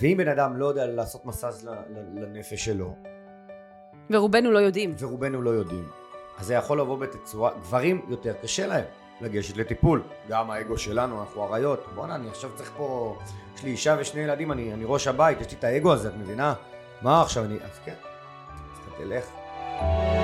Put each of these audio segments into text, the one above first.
ואם בן אדם לא יודע לעשות מסאז' לנפש שלו, ורובנו לא יודעים. ורובנו לא יודעים, אז זה יכול לבוא בתצורה, גברים יותר קשה להם לגשת לטיפול, גם האגו שלנו, אנחנו אריות, בואנה אני עכשיו צריך פה, יש לי אישה ושני ילדים, אני, אני ראש הבית, יש לי את האגו הזה, את מבינה? מה עכשיו אני, אז כן, אז אתה תלך.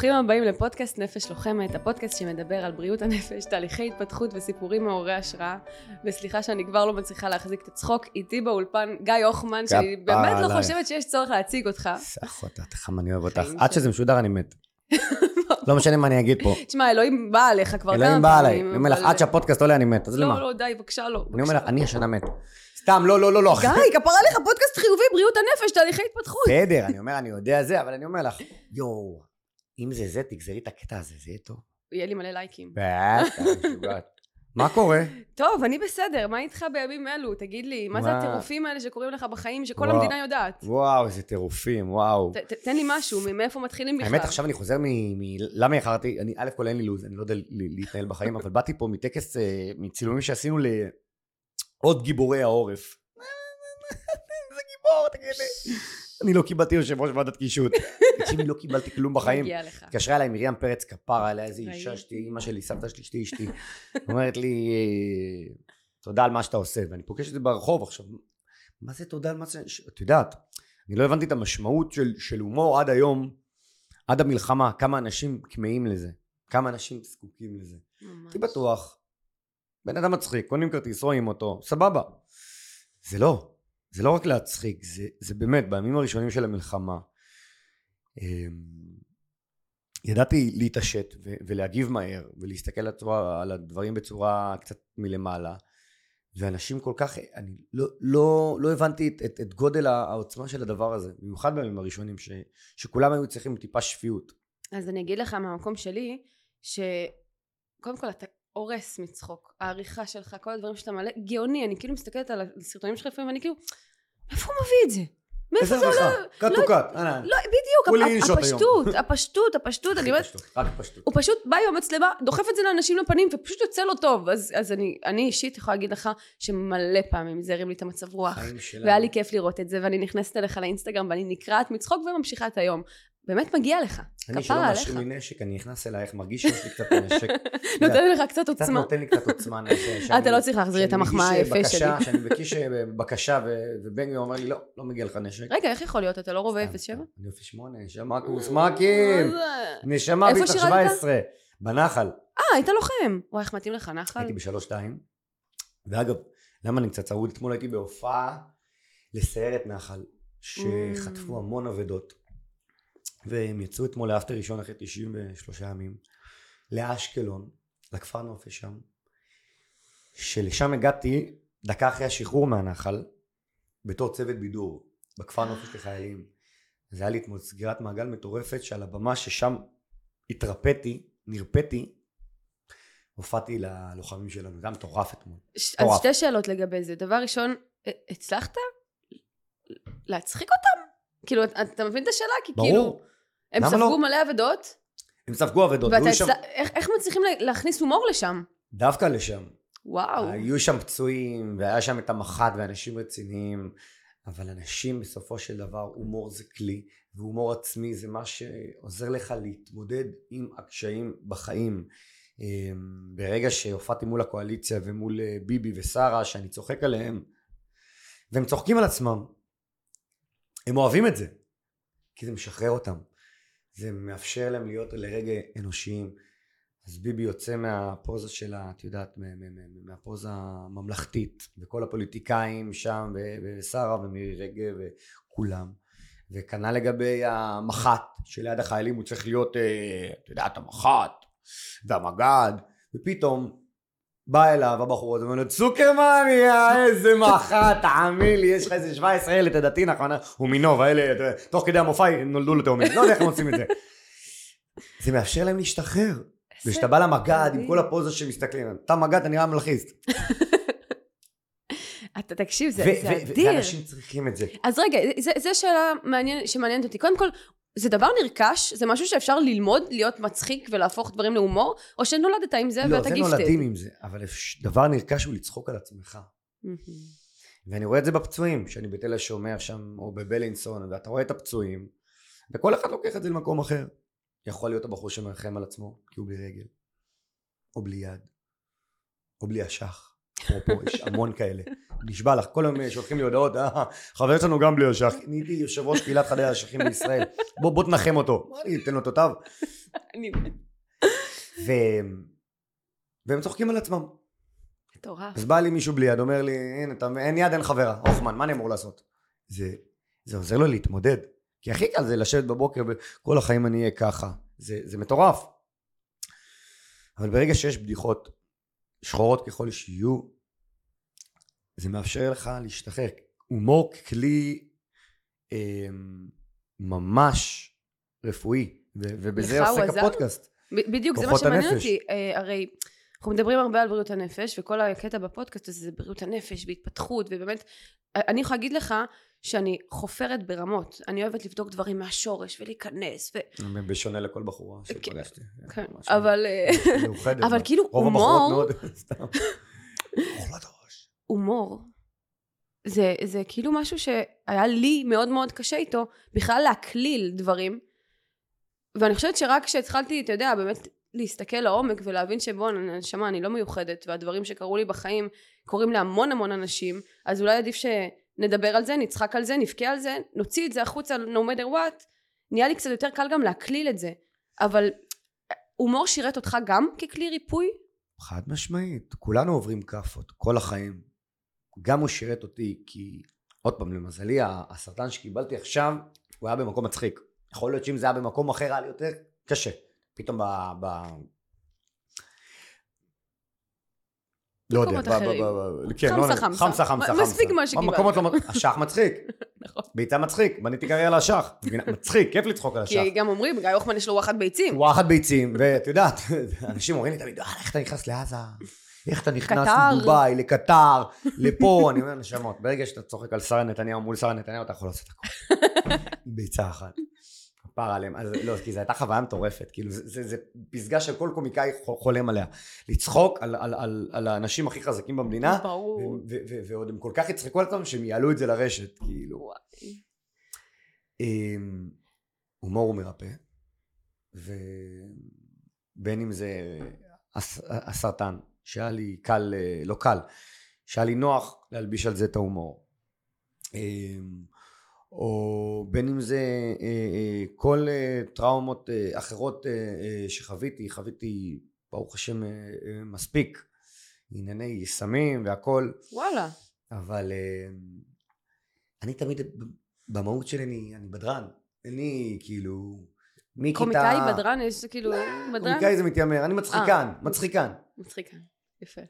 ברוכים הבאים לפודקאסט נפש לוחמת, הפודקאסט שמדבר על בריאות הנפש, תהליכי התפתחות וסיפורים מעוררי השראה. וסליחה שאני כבר לא מצליחה להחזיק את הצחוק, איתי באולפן גיא הוחמן, שאני באמת לא. חושבת שיש צורך להציג אותך. אחותה, כמה אני אוהב אותך, חיים עד. שזה משודר אני מת. לא משנה מה אני אגיד פה, תשמע, אלוהים בא עליך כבר כמה פעמים. אלוהים בא עליי, אני אומר לך, עד שהפודקאסט עולה אני מת, אז למה? לא, לא, די, בבקשה לא. אני אומר לך. אני השנה מת. סתם, לא, לא, לא, לא. גיא, כפרה עליך, פודקאסט חיובי, בריאות הנפש, תהליכי התפתחות. בסדר, אני אומר, אני יודע זה, אבל אני אומר לך, יואו, אם זה זה, תגזרי את הקטע הזה, זה יהיה טוב. יהיה לי מלא לייקים. בטח, משוגעת. מה קורה? טוב, אני בסדר, מה איתך בימים אלו? תגיד לי, מה זה? הטירופים האלה שקורים לך בחיים, שכל וואו. המדינה יודעת? וואו, איזה טירופים, וואו. ת- ת- תן לי משהו, מאיפה מתחילים בכלל? האמת, עכשיו אני חוזר מ... מ- למה איחרתי? אני, א' כל אין לי לו"ז, אני לא יודע להתנהל בחיים, אבל באתי פה מטקס, אה, מצילומים שעשינו לעוד גיבורי העורף. איזה גיבור, תגיד לי. אני לא קיבלתי יושב ראש ועדת קישוט. תקשיבי, לא קיבלתי כלום בחיים. מגיע לך. התקשרה אליי מרים פרץ כפרה, עליה איזה אישה. שלי, אימא שלי, סבתא שלי, אשתי אשתי. אומרת לי, תודה על מה שאתה עושה. ואני פוגש את זה ברחוב עכשיו. מה זה תודה על מה זה... ש- את יודעת, אני לא הבנתי את המשמעות של, של הומור עד היום, עד המלחמה, כמה אנשים כמהים לזה. כמה אנשים זקוקים לזה. ממש. הייתי בטוח, בן אדם מצחיק, קונים כרטיס, רואים אותו, סבבה. זה לא, זה לא רק להצחיק, זה, זה באמת, בימים הראשונים של המלחמה, אמ, ידעתי להתעשת ולהגיב מהר, ולהסתכל על הדברים בצורה קצת מלמעלה, ואנשים כל כך, אני לא, לא, לא הבנתי את, את, את גודל העוצמה של הדבר הזה, במיוחד בימים הראשונים, ש, שכולם היו צריכים טיפה שפיות. אז אני אגיד לך מהמקום שלי, שקודם כל אתה הורס מצחוק. העריכה שלך, כל הדברים שאתה מלא, גאוני, אני כאילו מסתכלת על הסרטונים שלך לפעמים, ואני כאילו, מאיפה הוא מביא את זה? מאיפה זה עולה? קאט טו קאט. לא, בדיוק. הפשטות, הפשטות, הפשטות, אני אומרת, פשטות, רק פשטות. הוא פשוט בא עם המצלמה, דוחף את זה לאנשים לפנים, ופשוט יוצא לו טוב. אז, אני, אישית יכולה להגיד לך שמלא פעמים זה הרים לי את המצב רוח. והיה לי כיף לראות את זה, ואני נכנסת אליך לאינסטגרם, ואני נקרעת מצחוק וממשיכה את היום. באמת מגיע לך. אני שלא כפרה עליך. משאיר לי נשק, אני נכנס אלייך, מרגיש שיש לי קצת נשק. נותן לך קצת עוצמה. נותן לי קצת עוצמה. אתה לא צריך להחזיר את המחמאה מגיש, אה, היפה שלי. שאני מבקש אה, בקשה ובן גביר אומר לי לא, לא מגיע לך נשק. רגע, איך יכול להיות? אתה לא רובה סתם, 07? סתם. אני 08, נשמה קוסמקים. נשמה שירתת? 17. בנחל. אה, היית לוחם. וואי, איך מתאים לך, נחל? הייתי בשלוש-שתיים. ואגב, למה אני קצת צרוד? אתמול הייתי בהופעה לסיירת נחל, שחטפו Mm. המון אבדות. והם יצאו אתמול לאפטר ראשון אחרי 93 ימים, לאשקלון, לכפר נופש שם, שלשם הגעתי דקה אחרי השחרור מהנחל, בתור צוות בידור, בכפר נופש לחיילים. זה היה לי אתמול סגירת מעגל מטורפת שעל הבמה ששם התרפאתי, נרפאתי, הופעתי ללוחמים שלנו, זה היה מטורף אתמול. ש- אז. שתי שאלות לגבי זה. דבר ראשון, הצלחת להצחיק אותם? כאילו, אתה- מבין את השאלה? כי כאילו, ברור, הם ספגו לא? מלא אבדות, הם ספגו אבדות, ואתה היו שם, איך- איך מצליחים לה- להכניס הומור לשם? דווקא לשם. וואו. היו שם פצועים, והיה שם את המח"ט ואנשים רציניים, אבל אנשים בסופו של דבר, הומור זה כלי, והומור עצמי זה מה שעוזר לך להתמודד עם הקשיים בחיים. אמ, ברגע שהופעתי מול הקואליציה ומול אה, ביבי ושרה, שאני צוחק עליהם, והם צוחקים על עצמם, הם אוהבים את זה, כי זה משחרר אותם. זה מאפשר להם להיות לרגע אנושיים. אז ביבי יוצא מהפוזה שלה, את יודעת, מה- מה- מה- מהפוזה הממלכתית, וכל הפוליטיקאים שם, ושרה ומירי רגב וכולם. וכנ"ל לגבי המח"ט, שליד החיילים הוא צריך להיות, אה, את יודעת, המח"ט והמג"ד, ופתאום בא אליו הבחור הזה ואומר לו, צוקרמן, יא, איזה מח"ט, תאמין לי, יש לך איזה 17 ילד, דתי נכון? הוא מינוב, האלה, אתה יודע, תוך כדי המופע נולדו לו תאומים, לא יודע איך הם עושים את זה. זה מאפשר להם להשתחרר. וכשאתה בא למג"ד עם. כל הפוזה שמסתכלים, אתה מג"ד, אתה נראה מלחיסט. אתה תקשיב, זה ו- זה ו- אדיר. ואנשים צריכים את זה. אז רגע, זו שאלה מעניין- שמעניינת אותי. קודם כל, זה דבר נרכש? זה משהו שאפשר ללמוד, להיות מצחיק ולהפוך דברים להומור? או שנולדת עם זה לא, ואתה זה גיפטד? נולדים עם זה, אבל דבר נרכש הוא לצחוק על עצמך. ואני רואה את זה בפצועים, שאני בתל השומר שם, או בבלינסון, ואתה רואה את הפצועים, וכל אחד לוקח את זה למקום אחר. יכול להיות הבחור שמרחם על עצמו, כי הוא בלי רגל, או בלי יד, או בלי אשך. אפרופו, יש המון כאלה. נשבע לך, כל יום שולחים לי הודעות, אה, חבר שלנו גם בלי אשך, נהייתי יושב ראש קהילת חדי האשכים בישראל, בוא, בוא תנחם אותו. אני אתן לו תותיו? אני ו... והם צוחקים על עצמם. מטורף. אז בא לי מישהו בלי יד, אומר לי, הנה, אתה, אין יד, אין חברה. הוכמן, מה אני אמור לעשות? זה, זה עוזר לו להתמודד. כי הכי קל זה לשבת בבוקר וכל החיים אני אהיה ככה. זה, זה מטורף. אבל ברגע שיש בדיחות שחורות ככל שיהיו, זה מאפשר לך להשתחרר. הומור ככלי אה, ממש רפואי, ו- ובזה עוסק? הפודקאסט. ב- בדיוק, זה מה שמעניין הנפש. אותי. אה, הרי אנחנו מדברים הרבה על בריאות הנפש, וכל הקטע בפודקאסט הזה זה בריאות הנפש והתפתחות, ובאמת, אה, אני יכולה להגיד לך שאני חופרת ברמות. אני אוהבת לבדוק דברים מהשורש ולהיכנס, ו... בשונה לכל בחורה כן, שפגשתי. כן, אבל אה, מאוחדת. אבל כאילו הומור-. הומור, זה, זה כאילו משהו שהיה לי מאוד מאוד קשה איתו, בכלל להקליל דברים. ואני חושבת שרק כשהתחלתי, אתה יודע, באמת להסתכל לעומק ולהבין שבוא, נשמה, אני לא מיוחדת, והדברים שקרו לי בחיים קורים להמון המון אנשים, אז אולי עדיף שנדבר על זה, נצחק על זה, נבכה על זה, נוציא את זה החוצה, no matter what, נהיה לי קצת יותר קל גם להקליל את זה. אבל הומור שירת אותך גם ככלי ריפוי? חד משמעית. כולנו עוברים כאפות, כל החיים. גם הוא שירת אותי, כי עוד פעם, למזלי, הסרטן שקיבלתי עכשיו, הוא היה במקום מצחיק. יכול להיות שאם זה היה במקום אחר, היה לי יותר קשה. פתאום ב... ב... לא יודע, כן, חמסה, לא- חמסה. חמסה, חמסה, מ- מספיק חמסה. מה שקיבלת. לא... השח מצחיק, נכון. ביצה מצחיק, בניתי קריירה לשח. מצחיק, כיף לצחוק על השח. כי גם אומרים, גיא הוחמן יש לו וואחד ביצים. וואחד ביצים, ואת יודעת, אנשים אומרים לי תמיד, "אה, איך אתה נכנס לעזה? איך אתה נכנס קטר." לדובאי, לקטר, לפה? אני אומר, נשמות, ברגע שאתה צוחק על שרה נתניהו מול שרה נתניהו, אתה יכול לעשות הכל. ביצה אחת. כפר עליהם. אז לא, כי זו הייתה חוויה מטורפת. כאילו, זה, זה פסגה של כל קומיקאי חו- חולם עליה. לצחוק על, על, על, על האנשים הכי חזקים במדינה, ברור. ועוד הם כל כך יצחקו על עצמם שהם יעלו את זה לרשת, כאילו. אמ, הומור הוא מרפא, ובין אם זה הס- הסרטן, שהיה לי קל, אה, לא קל, שהיה לי נוח להלביש על זה את ההומור. או בין אם זה אה, אה, כל אה, טראומות אחרות שחוויתי, חוויתי ברוך השם מספיק, ענייני סמים והכל, וואלה. אבל אני תמיד, במהות שלי אני, אני בדרן. אני כאילו, מכיתה... קומיקאי בדרן יש כאילו בדרן? קומיקאי זה מתיימר, אני מצחיקן. מצחיקן. מצחיק. יפה.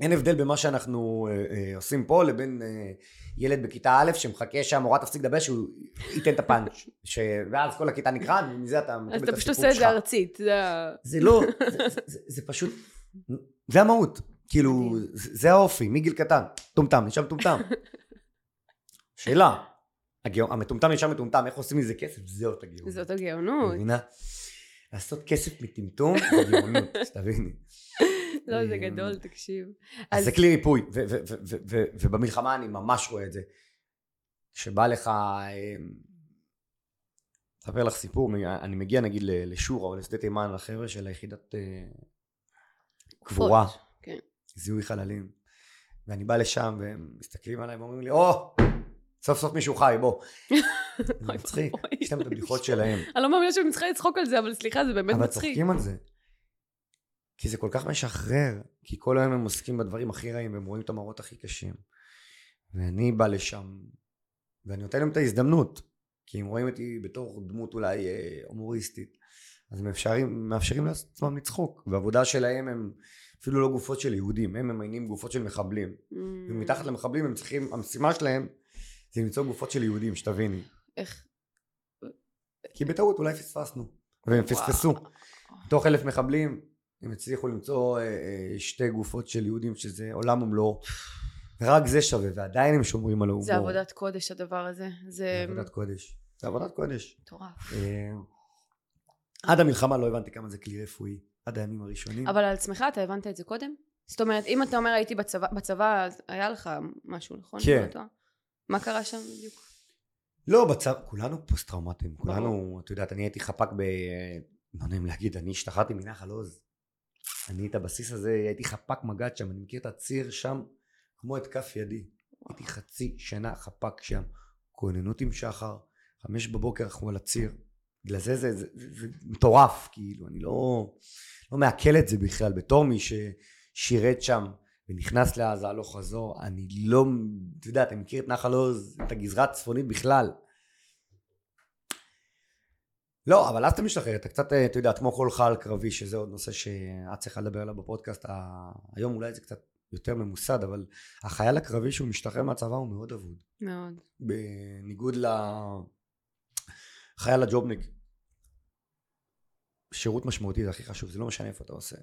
אין הבדל בין מה שאנחנו אה, אה, עושים פה לבין אה, ילד בכיתה א' שמחכה שהמורה תפסיק לדבר שהוא ייתן את הפאנץ'. ש... ואז כל הכיתה נקרעת ומזה אתה אז מקבל אתה את פשוט הסיפוק עושה את שלך. זה ארצית. זה זה לא, זה, זה, זה, זה פשוט, זה המהות. כאילו, זה האופי, מגיל קטן. טומטם, נשאר מטומטם. שאלה, הגאו- המטומטם נשאר מטומטם, איך עושים מזה כסף? זאת הגאונות. זאת הגאונות. מבינה? לעשות כסף מטמטום זה גאונות, שתביני. לא, זה אמ, גדול, תקשיב. אז זה כלי ריפוי, ובמלחמה אני ממש רואה את זה. כשבא לך, אמ, אספר לך סיפור, אני מגיע נגיד לשורה או לשדה תימן, לחבר'ה של היחידת אה, קבורה, כן. זיהוי חללים, ואני בא לשם והם מסתכלים עליי ואומרים לי, או, סוף סוף מישהו חי, בוא. זה מצחיק. יש להם את הבדיחות שלהם. אני לא מאמינה שאני צריכה לצחוק על זה, אבל סליחה, זה באמת אבל מצחיק. צוחקים על זה. כי זה כל כך משחרר, כי כל היום הם עוסקים בדברים הכי רעים, והם רואים את המראות הכי קשים. ואני בא לשם, ואני נותן להם את ההזדמנות, כי הם רואים אותי בתור דמות אולי אה, הומוריסטית, אז הם מאפשרים, מאפשרים לעצמם לצחוק, והעבודה שלהם הם אפילו לא גופות של יהודים, הם ממיינים גופות של מחבלים. Mm, ומתחת למחבלים הם צריכים, המשימה שלהם זה למצוא גופות של יהודים, שתביני. איך... כי בטעות אולי פספסנו, והם פספסו. מתוך אלף מחבלים הם הצליחו למצוא אה, אה, שתי גופות של יהודים שזה עולם ומלואו ורק זה שווה ועדיין הם שומרים על ההומור. זה עבודת קודש הדבר הזה. זה... זה עבודת קודש. זה עבודת קודש. מטורף. אה, עד המלחמה לא הבנתי כמה זה כלי רפואי, עד הימים הראשונים. אבל על עצמך אתה הבנת את זה קודם? זאת אומרת, אם אתה אומר הייתי בצבא, בצבא אז היה לך משהו, נכון? כן. לא? מה קרה שם בדיוק? לא, בצבא, כולנו פוסט טראומטיים, כולנו, את יודעת, אני הייתי חפ"ק ב... לא נעים להגיד, אני השתחררתי מנחל עוז. אני את הבסיס הזה, הייתי חפ"ק מג"ד שם, אני מכיר את הציר שם כמו את כף ידי. הייתי חצי שנה חפ"ק שם, כוננות עם שחר, חמש בבוקר אנחנו על הציר. בגלל זה זה, מטורף, כאילו, אני לא, לא מעכל את זה בכלל. בתור מי ששירת שם ונכנס לעזה הלוך חזור, אני לא, אתה יודע, אתה מכיר את נחל עוז, את הגזרה הצפונית בכלל. לא, אבל אז אתה משתחרר, אתה קצת, אתה יודע, כמו כל חייל קרבי, שזה עוד נושא שאת צריכה לדבר עליו בפודקאסט. היום אולי זה קצת יותר ממוסד, אבל החייל הקרבי שהוא משתחרר מהצבא הוא מאוד אבוד. מאוד. בניגוד לחייל הג'ובניק. שירות משמעותי זה הכי חשוב, זה לא משנה איפה אתה עושה.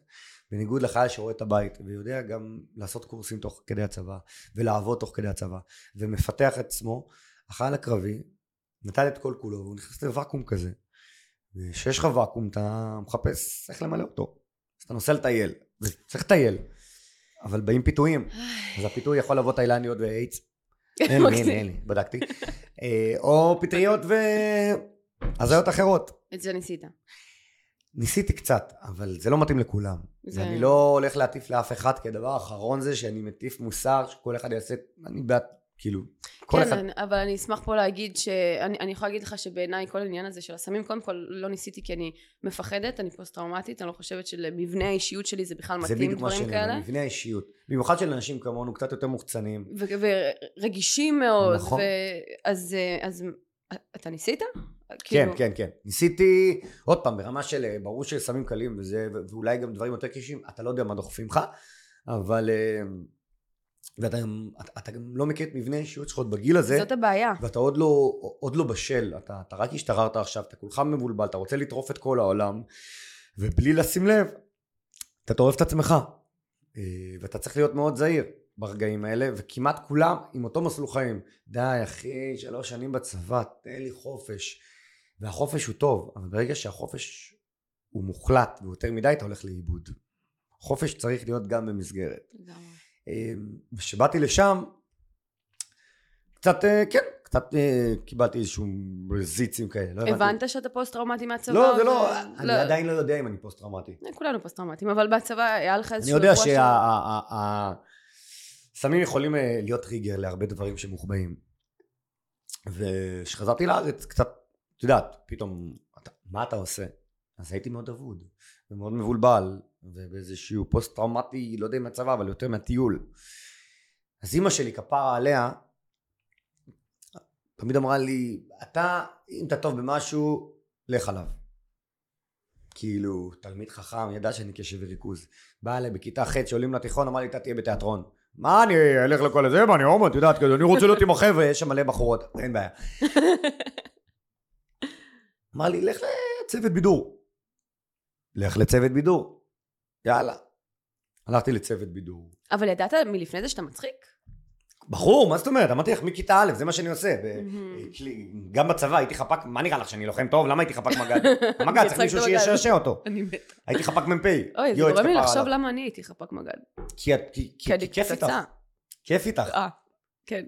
בניגוד לחייל שרואה את הבית ויודע גם לעשות קורסים תוך כדי הצבא ולעבוד תוך כדי הצבא ומפתח את עצמו, החייל הקרבי נתן את כל כולו והוא נכנס לוואקום כזה. וכשיש לך ואקום אתה מחפש איך למלא אותו. אז אתה נוסע לטייל, וצריך לטייל. אבל באים פיתויים, אז הפיתוי יכול לבוא תאילניות ואיידס. אין לי, אין לי, אין לי, בדקתי. אה, או פטריות והזיות אחרות. את זה ניסית. ניסיתי קצת, אבל זה לא מתאים לכולם. זה- ואני לא הולך להטיף לאף אחד, כי הדבר האחרון זה שאני מטיף מוסר, שכל אחד יעשה, אני בעד, כאילו, כל כן, אחד... אני- אבל אני אשמח פה להגיד שאני אני יכולה להגיד לך שבעיניי כל העניין הזה של הסמים, קודם כל לא ניסיתי כי אני מפחדת, אני פוסט טראומטית, אני לא חושבת שלמבנה האישיות שלי זה בכלל זה מתאים בדיוק מה דברים שאני כאלה. אומר, מבנה האישיות. במיוחד של אנשים כמונו, קצת יותר מוחצנים. ורגישים מאוד. נכון. ו- אז, אה, אז אתה ניסית? כן, כאילו- כן, כן. ניסיתי, עוד פעם, ברמה של, אה, ברור שסמים קלים וזה, ואולי גם דברים יותר קשים, אתה לא יודע מה דוחפים לך, אבל... ואתה גם, אתה, אתה גם לא מכיר את מבנה האישיות שלך עוד בגיל הזה, זאת הבעיה. ואתה עוד לא, עוד לא בשל, אתה, אתה רק השתחררת עכשיו, אתה כולך מבולבל, אתה רוצה לטרוף את כל העולם, ובלי לשים לב, אתה טורף את עצמך. אה, ואתה צריך להיות מאוד זהיר ברגעים האלה, וכמעט כולם עם אותו מסלול חיים. די, אחי, שלוש שנים בצבא, תן לי חופש. והחופש הוא טוב, אבל ברגע שהחופש הוא מוחלט ויותר מדי, אתה הולך לאיבוד. חופש צריך להיות גם במסגרת. לגמרי. אה, וכשבאתי לשם, קצת, אה, כן, קצת אה, קיבלתי איזשהו זיצים כאלה, לא. הבנת שאתה פוסט טראומטי מהצבא? לא, זה ו- לא, אני עדיין לא יודע אם אני פוסט טראומטי. כולנו פוסט טראומטיים, אבל בצבא היה לך אני איזשהו... יודע אירוע שהסמים יכולים להיות טריגר להרבה דברים שמוחבאים. וכשחזרתי לארץ, קצת, את יודעת, פתאום, אתה- מה אתה עושה? אז הייתי מאוד אבוד, ומאוד מבולבל, ובאיזשהו פוסט טראומטי, לא יודע אם מהצבא, אבל יותר מהטיול. אז אימא שלי, כפרה עליה, תמיד אמרה לי, אתה, אם אתה טוב במשהו, לך עליו. כאילו, תלמיד חכם, ידע שאני קשב וריכוז. בא אליי בכיתה ח' שעולים לתיכון, אמר לי, אתה תהיה בתיאטרון. מה, אני אלך לכל הזה? מה, אני הומו, את יודעת, אני רוצה להיות עם החבר'ה, יש שם מלא בחורות, אין בעיה. אמר לי, לך לצוות בידור. לך לצוות בידור. יאללה. הלכתי לצוות בידור. אבל ידעת מלפני זה שאתה מצחיק? בחור, מה זאת אומרת? אמרתי לך, מכיתה א', זה מה שאני עושה. גם בצבא הייתי חפ"ק, מה נראה לך שאני לוחם טוב? למה הייתי חפ"ק מג"ד? המג"ד צריך מישהו מג"ד. שישעשע אותו. אני מתה. הייתי חפ"ק מ"פ. אוי, זה גורם לי לחשוב. למה אני הייתי חפ"ק מג"ד. כי את- כי- כי- כי כיף איתך. כיף איתך. אה, כן.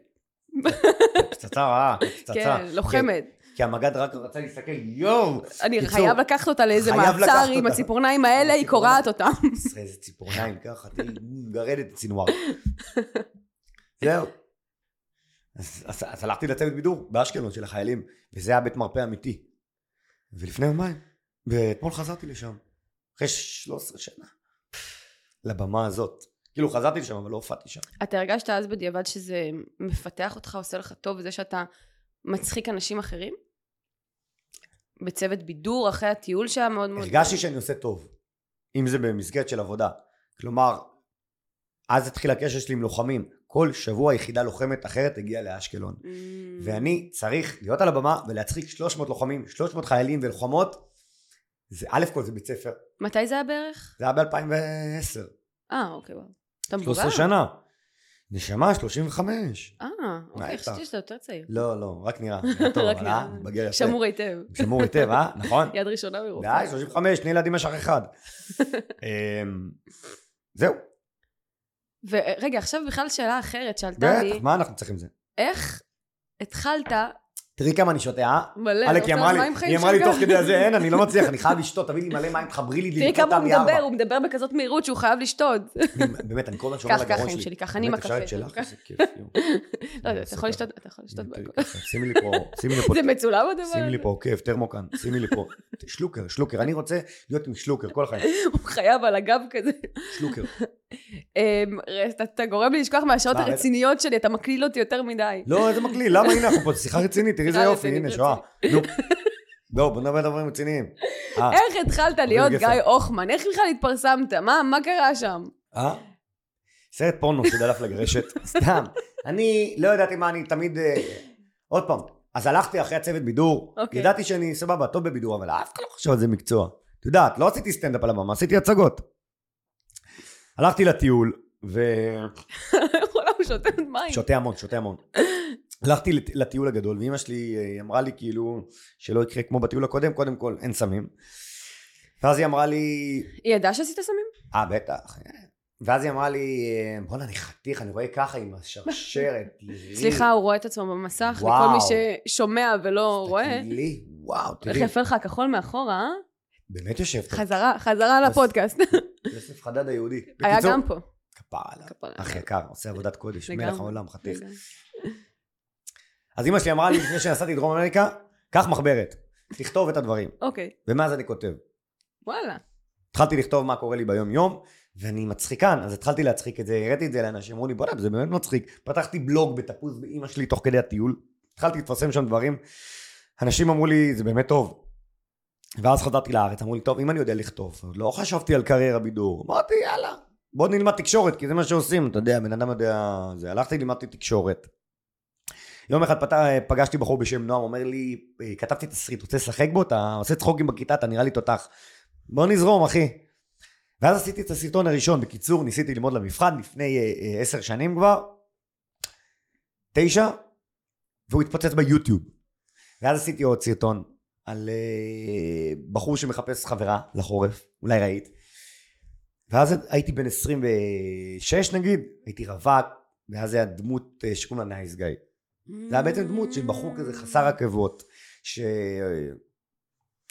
פצצה רעה, פצצה. כן, לוחמת. כי המג"ד רק רצה להסתכל, יואו! אני קיצור, חייב לקחת אותה לאיזה מעצר עם. הציפורניים האלה, היא. קורעת אותם. ישראל, איזה ציפורניים ככה, תראי, מגרדת את סינואר. זהו. אז, אז, אז הלכתי לצוות בידור באשקלון של החיילים, וזה היה בית מרפא אמיתי. ולפני יומיים, ואתמול חזרתי לשם, אחרי 13 שנה, לבמה הזאת. כאילו חזרתי לשם, אבל לא הופעתי שם. אתה הרגשת אז בדיעבד שזה מפתח אותך, עושה לך טוב, וזה שאתה מצחיק אנשים אחרים? בצוות בידור, אחרי הטיול שהיה מאוד מאוד... הרגשתי שאני עושה טוב, אם זה במסגרת של עבודה. כלומר, אז התחיל הקשר שלי עם לוחמים. כל שבוע יחידה לוחמת אחרת הגיעה לאשקלון. Mm. ואני צריך להיות על הבמה ולהצחיק 300 לוחמים, 300 חיילים ולוחמות. זה א' כל זה בית ספר. מתי זה היה בערך? זה היה ב-2010. אה, אוקיי. אתה מבוגר? 13 שנה. נשמה, 35. אה, אוקיי. חשבתי שאתה יותר צעיר. לא, לא, רק נראה. רק נראה. אה? בגר יפה. שמור היטב. שמור היטב, אה? נכון? יד ראשונה מרופא. די, 35, שני ילדים יש אח אחד. אמ, זהו, ורגע, עכשיו בכלל שאלה אחרת שעלתה לי, בטח, מה אנחנו צריכים זה? איך התחלת תראי כמה אני שותה, אה? מלא, אלק, היא אמרה לי, מים חיים היא אמרה לי תוך. כדי הזה, אין, אני לא מצליח, אני חייב לשתות, תביא לי מלא מים, תחברי לי, תראי כמה הוא. מדבר, הוא מדבר בכזאת מהירות שהוא חייב לשתות. אני- באמת, אני כל הזמן שומר קח, על הגרון שלי. שלי, ככה אני עם הקפה. לא אתה יכול. לשתות, אתה יכול לשתות. ככה, שימי לי פה, שימי לי פה, זה מצולם הדבר שימי לי? פה עוקב, טרמוקן, שימי לי פה. שלוקר, שלוקר, אני רוצה להיות עם שלוקר כל החיים. הוא חייב על הגב כזה. שלוקר. אמ, אתה- גורם לי לשכוח מהשעות מה, הרציניות שלי, אתה מקליל אותי יותר מדי. לא, איזה מקליל, למה? הנה, אנחנו פה, שיחה רצינית, תראי איזה יופי, הנה, שואה. לא, בוא נדבר על דברים רציניים. אה, איך התחלת להיות. גיא הוחמן? איך בכלל התפרסמת? מה מה קרה שם? אה? סרט פורנו שדלף לגרשת, סתם. אני לא ידעתי מה אני תמיד... אה, עוד פעם, אז הלכתי אחרי הצוות בידור, אוקיי. ידעתי שאני סבבה, טוב בבידור, אבל אף אחד לא חושב על זה מקצוע. את יודעת, לא עשיתי סטנדאפ על הבמה, עשיתי הצגות. הלכתי לטיול, וואלה, הוא שותה מים. ושותה המון, שותה המון. הלכתי לט- לטיול הגדול, ואימא שלי אה, אמרה לי כאילו, שלא יקרה כמו בטיול הקודם, קודם כל אין סמים. ואז היא אמרה לי, היא ידעה שעשית סמים? אה, בטח. ואז היא אמרה לי, בואנה, אני חתיך, אני רואה ככה עם השרשרת. סליחה, הוא רואה את עצמו במסך, וואו. לכל מי ששומע ולא רואה. תסתכלי, וואו, איך תראי. יפה לך הכחול מאחורה, אה? באמת יושב טוב. חזרה, חזרה לפודקאסט. יוסף חדד היהודי. היה גם פה. כפרה עליו. כפרה. אח יקר, עושה עבודת קודש. מלך העולם, חתיך. אז אמא שלי אמרה לי לפני שנסעתי לדרום אמריקה, קח מחברת, תכתוב את הדברים. אוקיי, ומאז אני כותב. וואלה. התחלתי לכתוב מה קורה לי ביום יום, ואני מצחיקן, אז התחלתי להצחיק את זה, הראיתי את זה לאנשים, אמרו לי בוא'נה, זה באמת מצחיק. פתחתי בלוג בתפוז באימא שלי תוך כדי הטיול, התחלתי לפרסם שם דברים, אנשים אמרו לי, זה באמת טוב. ואז חזרתי לארץ, אמרו לי, טוב, אם אני יודע לכתוב, לא חשבתי על קריירה בידור, אמרתי, יאללה, בוא נלמד תקשורת, כי זה מה שעושים, אתה יודע, בן אדם יודע, זה, הלכתי, לימדתי תקשורת. יום אחד פת... פגשתי בחור בשם נועם, אומר לי, כתבתי תסריט, רוצה לשחק בו? אתה עושה צחוקים בכיתה, אתה נראה לי תותח. בוא נזרום, אחי. ואז עשיתי את הסרטון הראשון, בקיצור, ניסיתי ללמוד למבחן לפני אה, אה, עשר שנים כבר, תשע, והוא התפוצץ ביוטיוב. ואז עשיתי עוד סרטון על אה, בחור שמחפש חברה לחורף, אולי ראית. ואז הייתי בן 26 נגיד, הייתי רווק, ואז היה דמות אה, שקוראים לה נייס גיא. זה היה בעצם דמות של בחור כזה חסר עכבות,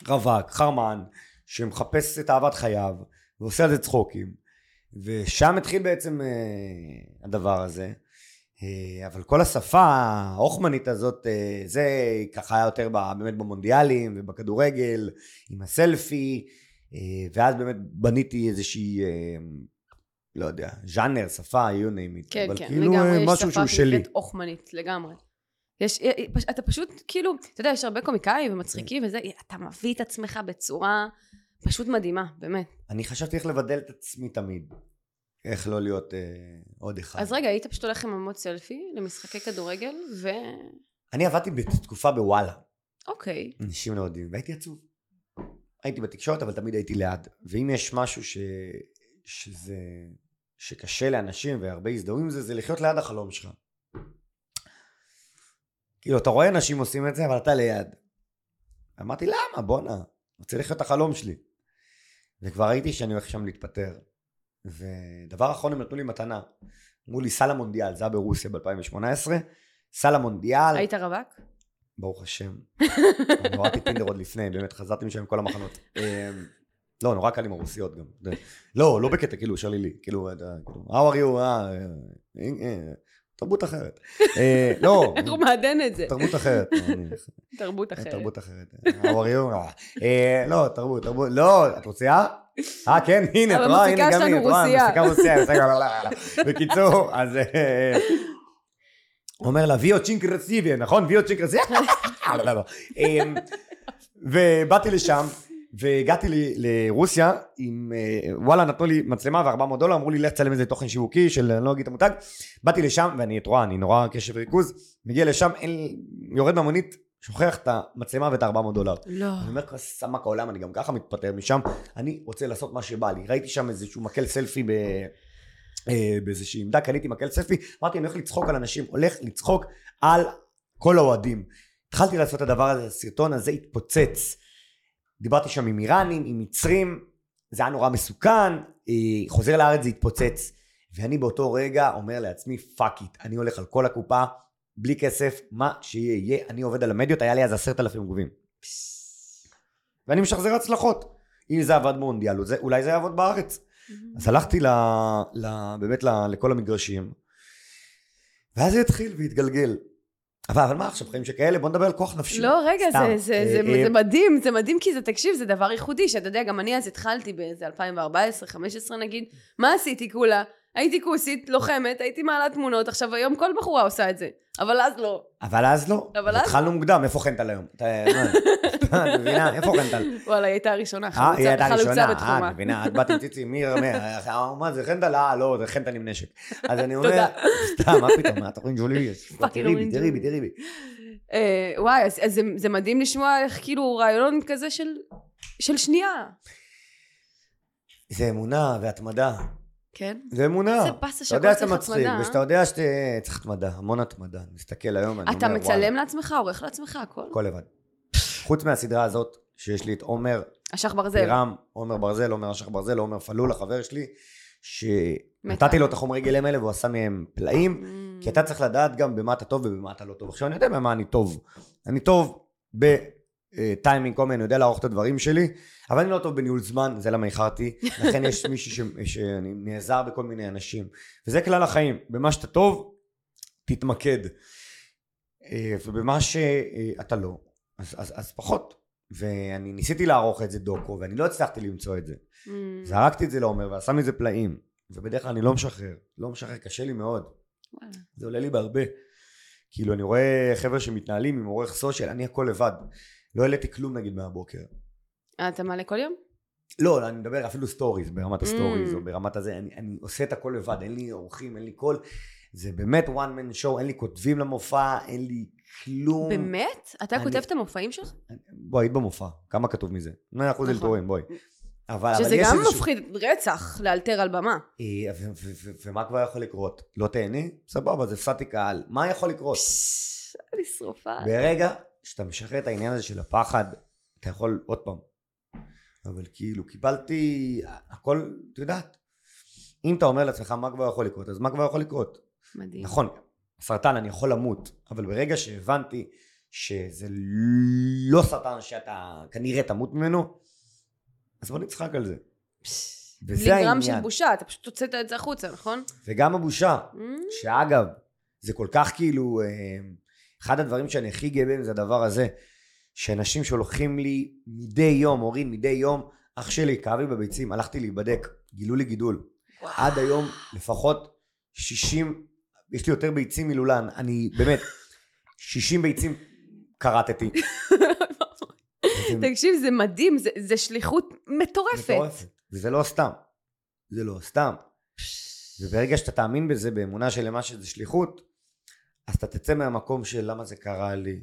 שרווק, חרמן, שמחפש את אהבת חייו, ועושה על זה צחוקים. ושם התחיל בעצם אה, הדבר הזה. אה, אבל כל השפה ההוחמנית הזאת, אה, זה ככה היה יותר באמת במונדיאלים ובכדורגל, עם הסלפי, אה, ואז באמת בניתי איזושהי, לא יודע, ז'אנר, שפה, you name it. כן, אבל כן, כאילו לגמרי, יש משהו שפה שהוא שלי. שנקראת הוחמנית, לגמרי. יש, אתה פשוט, כאילו, אתה יודע, יש הרבה קומיקאים ומצחיקים וזה, אתה מביא את עצמך בצורה פשוט מדהימה, באמת. אני חשבתי איך לבדל את עצמי תמיד. איך לא להיות אה, עוד אחד. אז רגע, היית פשוט הולך עם עמוד סלפי למשחקי כדורגל, ו... אני עבדתי בתקופה בוואלה, אוקיי. אנשים לא יודעים, והייתי עצוב. הייתי בתקשורת, אבל תמיד הייתי ליד. ואם יש משהו ש... שזה... שקשה לאנשים והרבה הזדהו עם זה, זה לחיות ליד החלום שלך. כאילו, אתה רואה אנשים עושים את זה, אבל אתה ליד. אמרתי, למה? בואנה, רוצה לחיות את החלום שלי. וכבר ראיתי שאני הולך שם להתפטר. ודבר אחרון, הם נתנו לי מתנה. אמרו לי, סל המונדיאל, זה היה ברוסיה ב-2018, סל המונדיאל, היית רווק? ברוך השם. הורדתי טינדר עוד לפני, באמת, חזרתי משם עם כל המחנות. אמ, לא, נורא קל עם הרוסיות גם. לא, לא בקטע, כאילו, שרלילי. כאילו, כאילו, how are you, אה, אה, אה, תרבות אחרת. אה, לא, איך הוא מעדן את זה? תרבות אחרת. תרבות אחרת. תרבות אחרת. אה, אה, לא, תרבות, תרבות, לא, את רוסיה? אה, כן, הנה, את אבל רואה, הנה, גם שלנו היא, את רואה. מפיקה רוסיה, לא, לא, לא. בקיצור, אז... אומר לה, ויו צ'ינק רסיביה, נכון? ויו צ'ינק רסיביה? אמ, ובאתי לשם, והגעתי ל- לרוסיה עם, אה, וואלה, נתנו לי מצלמה ו-400 דולר, אמרו לי, לך תצלם איזה תוכן שיווקי של, אני לא אגיד את המותג. באתי לשם, ואני, את רואה, אני נורא קשב וריכוז, מגיע לשם, אין, יורד מהמונית, שוכח את המצלמה ואת ה-400 דולר. לא. אני אומר, סמק העולם, אני גם ככה מתפטר משם, אני רוצה לעשות מה שבא לי. ראיתי שם איזשהו מקל סלפי ב... אה, באיזושהי עמדה, קניתי מקל סלפי, אמרתי אני הולך לצחוק על אנשים, הולך לצחוק על כל האוהדים. התחלתי לעשות את הדבר הזה, הסרטון הזה התפוצץ. דיברתי שם עם איראנים, עם מצרים, זה היה נורא מסוכן, אה, חוזר לארץ זה התפוצץ. ואני באותו רגע אומר לעצמי fuck it, אני הולך על כל הקופה, בלי כסף, מה שיהיה יהיה, אני עובד על המדיות, היה לי אז עשרת אלפים עוקבים. ואני משחזר הצלחות. אם זה עבד במונדיאל, אולי זה יעבוד בארץ. אז הלכתי ל, ל, באמת ל, לכל המגרשים, ואז זה התחיל והתגלגל. אבל, אבל מה עכשיו, חיים שכאלה? בוא נדבר על כוח נפשי. לא, רגע, סתם. זה, זה, אה, זה, אה, זה מדהים, זה מדהים כי זה, תקשיב, זה דבר ייחודי, שאתה יודע, גם אני אז התחלתי באיזה 2014, 2015 נגיד, מה עשיתי כולה? הייתי כוסית, לוחמת, הייתי מעלה תמונות, עכשיו היום כל בחורה עושה את זה, אבל אז לא. אבל אז לא. אבל אז התחלנו מוקדם, איפה חנטל היום? אתה את מבינה? איפה חנטל? וואלה, היא הייתה הראשונה, אה, היא הייתה חלוצה הראשונה, אה, בתחומה. את מבינה, את באת עם ציצי, מי רמה, אה, מה זה חנטל? אה, לא, זה חנטל עם נשק. אז אני אומר. סתם, מה פתאום, מה, רואה ג'ולי? תראי בי, תראי בי. תראי בי. אה, וואי, אז, זה, זה מדהים לשמוע איך כאילו רעיון כזה של, של שנייה. זה אמונה והתמדה. כן? זה אמונה. זה באסה אתה יודע שהכל שאתה צריך מצחיק, התמדה, ושאתה יודע שאתה צריך התמדה, המון התמדה. אני מסתכל היום, אני אומר, אתה מצלם לעצמך, עורך לעצמך, הכל? הכל לבד. חוץ מהסדרה הזאת, שיש לי את עומר אשך ברזל. פירם, עומר ברזל, עומר אשך ברזל, עומר פלול, החבר שלי. שנתתי לו את החומרי גלם האלה והוא עשה מהם פלאים, Mm. כי אתה צריך לדעת גם במה אתה טוב ובמה אתה לא טוב. עכשיו אני יודע במה אני טוב. אני טוב בטיימינג כל מיני, אני יודע לערוך את הדברים שלי, אבל אני לא טוב בניהול זמן, זה למה איחרתי. לכן יש מישהו ש... שאני נעזר בכל מיני אנשים. וזה כלל החיים, במה שאתה טוב, תתמקד. אה, ובמה שאתה לא, אז, אז, אז פחות. ואני ניסיתי לערוך את זה דוקו, ואני לא הצלחתי למצוא את זה. Mm. זרקתי את זה לעומר ועשה מזה פלאים. ובדרך כלל אני לא משחרר. לא משחרר, קשה לי מאוד. וואלה. זה עולה לי בהרבה. כאילו אני רואה חבר'ה שמתנהלים עם עורך social, אני הכל לבד. לא העליתי כלום נגיד מהבוקר. אה, אתה מעלה כל יום? לא, אני מדבר אפילו stories, ברמת ה stories Mm. או ברמת הזה, אני, אני עושה את הכל לבד, אין לי עורכים, אין לי קול. זה באמת one man show, אין לי כותבים למופע, אין לי כלום. באמת? אתה אני- כותב את המופעים שלך? בואי, היית במופע, כמה כתוב מזה? 100% נכון. אלתורים, בואי. אבל, אבל שזה יש גם איזשהו- מפחיד רצח, לאלתר על במה. אה, ומה כבר יכול לקרות? לא תהני? סבבה, אז הפסדתי קהל. מה יכול לקרות? אני שרופה. ברגע שאתה משחרר את העניין הזה של הפחד, אתה יכול עוד פעם. אבל כאילו, קיבלתי הכל, את יודעת. אם אתה אומר לעצמך מה כבר יכול לקרות, אז מה כבר יכול לקרות? מדהים. נכון, סרטן אני יכול למות, אבל ברגע שהבנתי שזה לא סרטן שאתה כנראה תמות ממנו, אז בוא נצחק על זה. וזה בלי גרם העניין. של בושה, אתה פשוט הוצאת את זה החוצה, נכון? וגם הבושה, Mm, שאגב, זה כל כך כאילו, אה, אחד הדברים שאני הכי גאה בהם זה הדבר הזה, שאנשים שהולכים לי מדי יום, אורין, מדי יום, אח שלי, כאב לי בביצים, הלכתי להיבדק, גילו לי גידול. וואו. עד היום לפחות 60, יש לי יותר ביצים מלולן, אני באמת, 60 ביצים כרתתי. תקשיב, זה מדהים, זה- זה שליחות מטורפת. מטורפת, וזה לא סתם, זה לא סתם. וברגע שאתה תאמין בזה, באמונה שלמה שזה שליחות, אז אתה תצא מהמקום של למה זה קרה לי.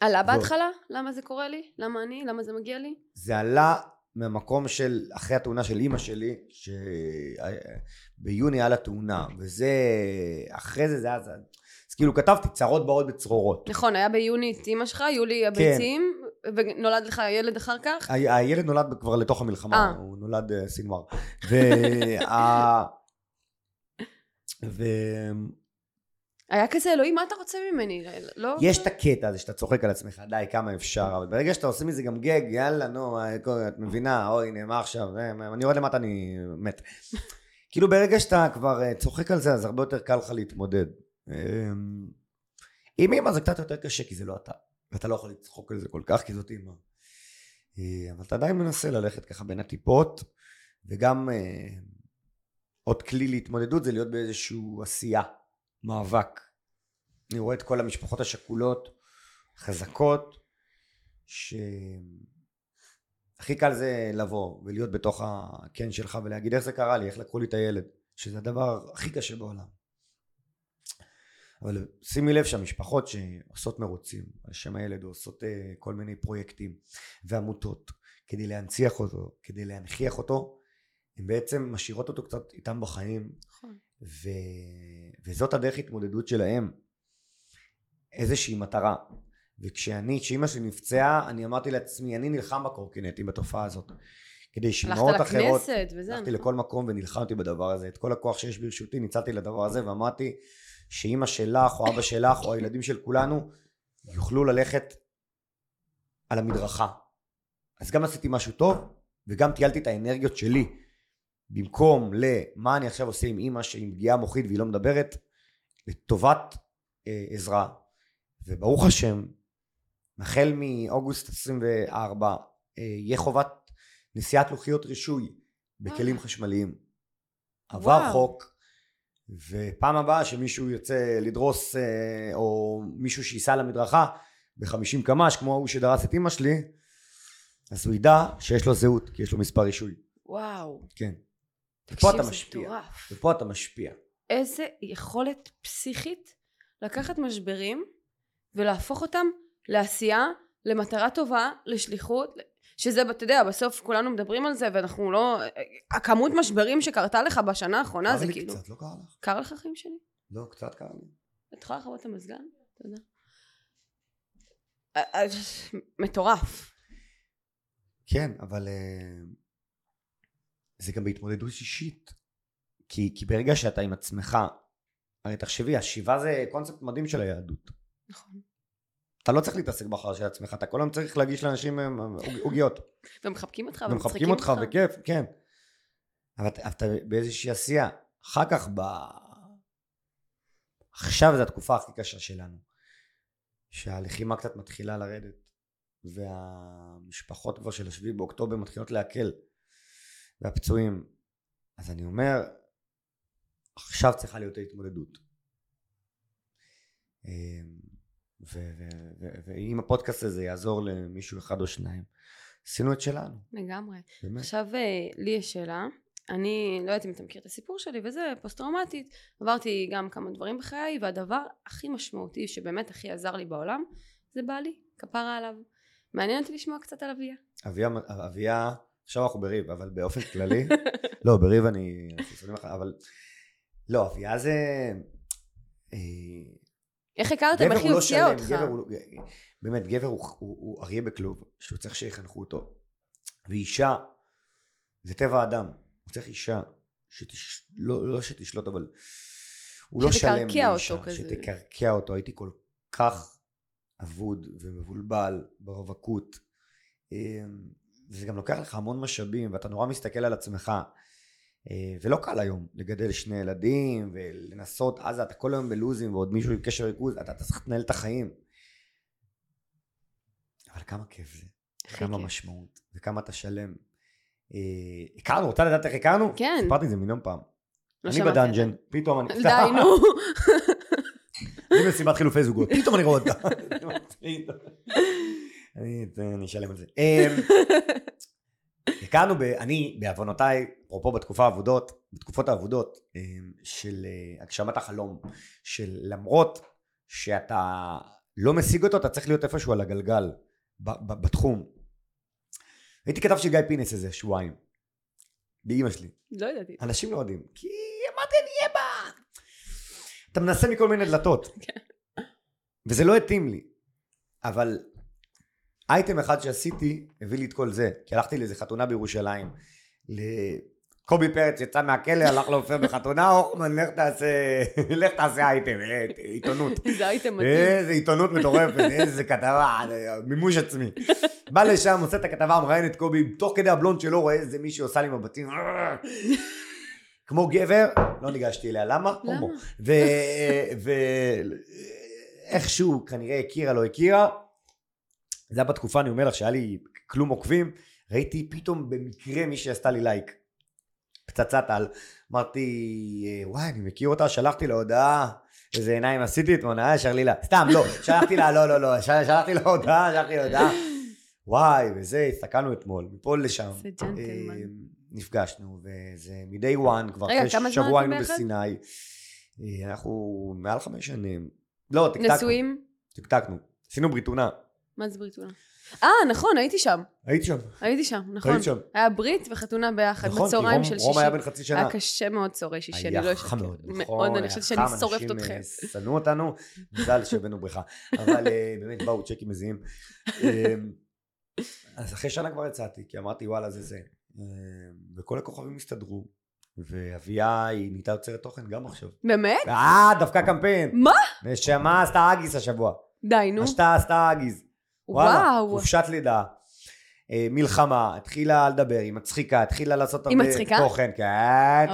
עלה. בהתחלה? למה זה קורה לי? למה אני? למה זה מגיע לי? זה עלה מהמקום של, אחרי התאונה של אימא שלי, שביוני היה לה תאונה, וזה, אחרי זה זה היה, אז כאילו כתבתי צרות באות בצרורות. נכון, היה ביוני את אימא שלך, יולי הביצים, ונולד לך ילד אחר כך? ה- הילד נולד כבר לתוך המלחמה, אה. הוא נולד אה, סינואר. וה... ו... היה כזה, אלוהים, מה אתה רוצה ממני? לא? יש את הקטע הזה שאתה צוחק על עצמך, די, כמה אפשר, אבל ברגע שאתה עושה מזה גם גג, יאללה, נו, אה, את מבינה, אוי, הנה, מה עכשיו, אה, אני יורד למטה, אני מת. כאילו ברגע שאתה כבר אה, צוחק על זה, אז הרבה יותר קל לך להתמודד. אה, עם אמא זה קצת יותר קשה, כי זה לא אתה, ואתה לא יכול לצחוק על זה כל כך, כי זאת. אה, אבל אתה עדיין מנסה ללכת ככה בין הטיפות, וגם עוד כלי להתמודדות זה להיות באיזושהי עשייה, מאבק. אני רואה את כל המשפחות השכולות, חזקות, שהכי קל זה לבוא ולהיות בתוך הקן שלך ולהגיד איך זה קרה לי, איך לקחו לי את הילד, שזה הדבר הכי קשה בעולם. אבל שימי לב שהמשפחות שעושות מרוצים על שם הילד או עושות uh, כל מיני פרויקטים ועמותות כדי להנציח אותו, כדי להנכיח אותו, הן בעצם משאירות אותו קצת איתם בחיים, נכון. ו... וזאת הדרך התמודדות שלהם. איזושהי מטרה. וכשאני, כשאימא שלי נפצעה, אני אמרתי לעצמי, אני נלחם בקורקינטים בתופעה הזאת. כדי הלכת אחרות, לכנסת וזה. הלכתי נכון? לכל מקום ונלחמתי בדבר הזה. את כל הכוח שיש ברשותי ניצלתי לדבר הזה, ואמרתי שאימא שלך, או אבא שלך, או הילדים של כולנו, יוכלו ללכת על המדרכה. אז גם עשיתי משהו טוב, וגם טיילתי את האנרגיות שלי. במקום למה אני עכשיו עושה עם אימא שהיא פגיעה מוחית והיא לא מדברת, לטובת אה, עזרה. וברוך השם, החל מאוגוסט 24, אה, יהיה חובת נשיאת לוחיות רישוי בכלים וואלה. חשמליים. עבר וואו. חוק, ופעם הבאה שמישהו יוצא לדרוס, אה, או מישהו שייסע למדרכה ב-50 קמ"ש, כמו ההוא שדרס את אמא שלי, אז הוא ידע שיש לו זהות, כי יש לו מספר רישוי. וואו. כן. תקשיב, אתה משפיע. מטורף. ופה אתה משפיע. איזה יכולת פסיכית לקחת משברים ולהפוך אותם לעשייה, למטרה טובה, לשליחות, שזה, אתה יודע, בסוף כולנו מדברים על זה ואנחנו לא... הכמות משברים שקרתה לך בשנה האחרונה קר זה לי כאילו... קצת, לא קר לך? קר לך חיים שלי? לא, קצת קר לי. את יכולה לכבות את המזגן? תודה. אה, אה, מטורף. כן, אבל אה, זה גם בהתמודדות אישית. כי, כי ברגע שאתה עם עצמך, הרי תחשבי, השיבה זה קונספט מדהים של היהדות. נכון. אתה לא צריך להתעסק בחר של עצמך, אתה כל היום צריך להגיש לאנשים אה, עוג- עוגיות. ומחבקים אותך ומחבקים ומצחיקים אותך וכיף, כן. אבל אתה באיזושהי עשייה. אחר כך ב... עכשיו זו התקופה הכי קשה שלנו. שהלחימה קצת מתחילה לרדת. והמשפחות כבר של השביעי באוקטובר מתחילות להקל. והפצועים. אז אני אומר, עכשיו צריכה להיות ההתמודדות. ו- ואם הפודקאסט הזה יעזור למישהו אחד או שניים, עשינו את שלנו, לגמרי. באמת. עכשיו אה, לי יש שאלה. אני לא יודעת אם אתה מכיר את הסיפור שלי וזה, פוסט טראומטית. עברתי גם כמה דברים בחיי, והדבר הכי משמעותי שבאמת הכי עזר לי בעולם, זה בעלי, כפרה עליו. מעניין אותי לשמוע קצת על אביה. אביה, אביה, עכשיו אנחנו בריב, אבל באופן כללי, לא, בריב אני, אנחנו שונאים לך, אבל, לא, אביה זה, אה, איך הכרתם? איך הוא היא לא הוציאה שלם, אותך? גבר הוא, לא- באמת, גבר הוא, הוא, הוא אריה בכלוב, שהוא צריך שיחנכו אותו, ואישה, זה טבע האדם, הוא צריך אישה, שתש... לא, לא שתשלוט, אבל הוא לא שלם לאישה, אותו. שתקרקע אותו, הייתי כל כך אבוד ומבולבל ברווקות, אמ, זה גם לוקח לך המון משאבים, ואתה נורא מסתכל על עצמך. אה, ולא קל היום לגדל שני ילדים ולנסות, אז אתה כל היום בלוזים ועוד מישהו עם קשר ריכוז, אתה, אתה צריך לנהל את החיים. אבל כמה כיף זה, כמה כיף. משמעות, וכמה אתה שלם. אה, הכרנו, רוצה לדעת איך הכרנו? כן. סיפרתי את זה מיליון פעם. לא אני בדאנג'ן, פתאום אני... די, נו. אני במסיבת חילופי זוגות, פתאום אני רואה אותה. אני אני אשלם על זה. הכרנו, ב- אני בעוונותיי, אפרופו בתקופה האבודות, בתקופות האבודות אמ, של אה, הגשמת החלום, של למרות שאתה לא משיג אותו, אתה צריך להיות איפשהו על הגלגל, ב- ב- בתחום. הייתי כתב של גיא פינס איזה שבועיים, באימא שלי. לא ידעתי. אנשים לא יודעים, כי אמרתי אני אהיה בה. אתה מנסה מכל מיני דלתות. וזה לא התאים לי. אבל אייטם אחד שעשיתי הביא לי את כל זה. כי הלכתי לאיזה חתונה בירושלים. קובי פרץ יצא מהכלא, הלך להופיע בחתונה, הוכמן, לך תעשה, לך תעשה אייטם, אה, עיתונות. זה הייתם מדהים. איזה עיתונות מטורפת, איזה כתבה, מימוש עצמי. בא לשם, עושה את הכתבה, מראיין את קובי, תוך כדי הבלונד שלו רואה איזה מישהי עושה לי מבטים, כמו גבר, לא ניגשתי אליה, למה? למה? ואיכשהו כנראה הכירה, לא הכירה. זה היה בתקופה, אני אומר לך, שהיה לי כלום עוקבים, ראיתי פתאום במקרה מישהי עשתה לי לייק. פצצת על. אמרתי, אה, וואי, אני מכיר אותה, שלחתי לה הודעה, איזה עיניים עשיתי אתמול, אה, שרלילה. סתם, לא, שלחתי לה, לא, לא, לא, של- שלחתי לה הודעה, שלחתי לה הודעה. וואי, וזה, הסתכלנו אתמול, מפה לשם. זה ג'נטלמן. אה, נפגשנו, וזה מ-day one, כבר אחרי שבוע היינו? בסיני. אה, אנחנו מעל חמש שנים. לא, טקטקנו. נשואים? טקטקנו. עשינו בריתונה. מה זה ברית מילה? אה, נכון, הייתי שם. היית שם. הייתי שם, נכון. היית שם. היה ברית וחתונה ביחד, נכון, כי בצהריים רום- של רום שישי. היה בן חצי שנה. היה קשה מאוד צהרי שישי, אני לא היה אשקר. חם מאוד, מאוד, נכון, אני היה חושבת שאני שורפת אנשים, אתכם. אה, שנאו אותנו, מזל שהבאנו בריכה. אבל אה, באמת באו צ'קים מזיעים. אה, אז אחרי שנה כבר יצאתי, כי אמרתי וואלה זה זה. אה, וכל הכוכבים הסתדרו. ואביה היא נהייתה יוצרת תוכן גם עכשיו. באמת? אה, דווקא קמפיין. מה? נשמה עשתה אגיס השבוע. די, נו. עשתה עשתה אגיס. וואו. חופשת לידה. אה, מלחמה, התחילה לדבר, היא מצחיקה, התחילה לעשות הרבה מצחיקה? תוכן, כן,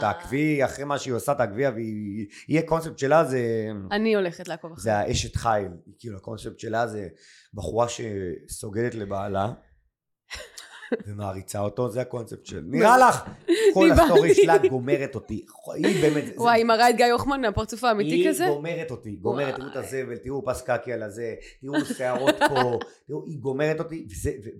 תעקבי אחרי מה שהיא עושה, תעקבי, והיא, יהיה קונספט שלה זה, אני הולכת לעקוב אחרי. זה האשת חיל, כאילו הקונספט שלה זה בחורה שסוגדת לבעלה ומעריצה אותו, זה הקונספט של, נראה לך, כל. ה story שלה גומרת אותי, היא באמת, וואי, היא מראה את גיא הוכמן מהפרצוף האמיתי היא כזה? גומרת אותי, גומרת, תראו את. הזבל, תראו פס קקי על הזה, תראו שערות פה, תראו, היא גומרת אותי,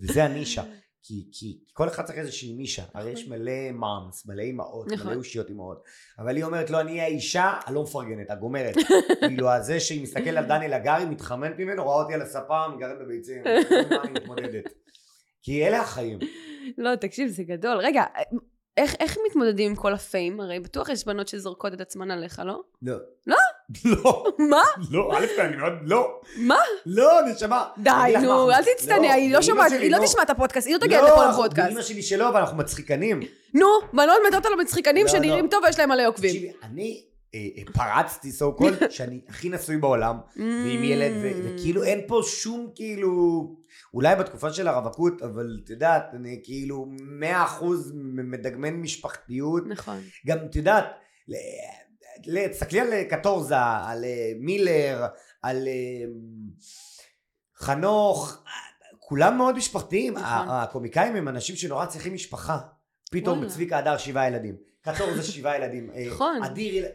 וזה, הנישה. כי, כי כל אחד צריך איזושהי נישה, הרי יש מלא מאמס, מלא אימהות, נכון. מלא אושיות אימהות, אבל היא אומרת, לא, אני האישה הלא מפרגנת, הגומרת. כאילו, הזה שהיא מסתכלת על דניאל הגרי, מתחמנת ממנו, רואה אותי על הספה, מגרד בביצים, אני מתמודדת. כי אלה החיים. לא, תקשיב, זה גדול. רגע, איך, איך מתמודדים עם כל הפיים? הרי בטוח יש בנות שזורקות את עצמן עליך, לא? לא. לא? לא. מה? לא, א' אני מאוד, לא. מה? לא, נשמה. די, נו, אל תצטנע, היא לא שומעת, היא לא לא. תשמע את הפודקאסט, היא לא תגיע לא, לכל הפודקאסט. ואמא שלי שלא, אבל אנחנו מצחיקנים. נו, בנות מתות על המצחיקנים לא, שנראים לא. טוב ויש להם מלא עוקבים. תקשיבי, אני פרצתי סו קול שאני הכי נשוי בעולם, ועם ילד, Mm. וכאילו אין פה שום כאילו, אולי בתקופה של הרווקות, אבל את יודעת, אני כאילו מאה אחוז מדגמן משפחתיות. נכון. גם את יודעת, תסתכלי על אה, קטורזה, על אה, מילר, על אה, חנוך, כולם מאוד משפחתיים. נכון. הקומיקאים הם אנשים שנורא צריכים משפחה. פתאום. צביקה הדר שבעה ילדים, קטורזה שבעה ילדים, אה, נכון. אדיר,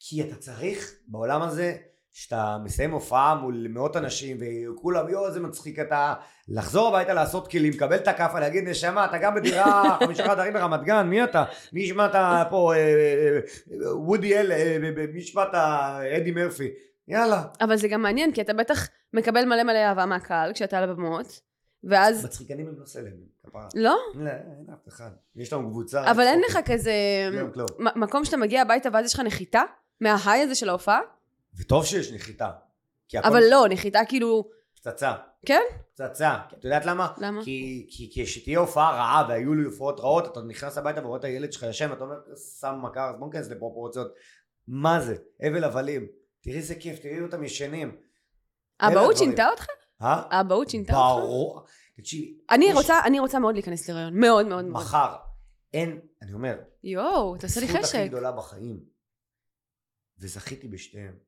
כי אתה צריך בעולם הזה, שאתה מסיים הופעה מול מאות אנשים וכולם יואו איזה מצחיק אתה לחזור הביתה לעשות כלים לקבל את הכאפה להגיד נשמה אתה גם בדירה חמישה חדרים ברמת גן מי אתה מי ישמע אתה פה אה, אה, אה, וודי אל מי ישמע אתה אדי מרפי יאללה אבל זה גם מעניין, כי אתה בטח מקבל מלא מלא אהבה מהקהל כשאתה על הבמות, ואז... מצחיקנים הם לא סלם כפרה לא? לא, אין אף אחד יש לנו קבוצה אבל אין. לך כזה... מ- מקום שאתה מגיע הביתה ואז יש לך נחיתה? מההיי הזה של ההופעה? וטוב שיש נחיתה אבל לא, נחיתה כאילו... פצצה כן? פצצה את יודעת למה? למה? כי, כי, כי כשתהיה הופעה רעה והיו לי הופעות רעות אתה נכנס הביתה ורואה את הילד שלך ישן ואתה אומר שם מכר אז בוא ניכנס לפרופורציות מה זה הבל הבלים תראי איזה כיף תראי אותם ישנים האבהות הדברים. שינתה אותך? אה? האבהות שינתה אותך? ברור תקשיבי אני יש- רוצה, אני רוצה מאוד להיכנס להיריון, מאוד מאוד מאוד. מחר אין אני אומר יואו, תעשה לי הזכות הכי חשק. גדולה בחיים וזכיתי בשתיהם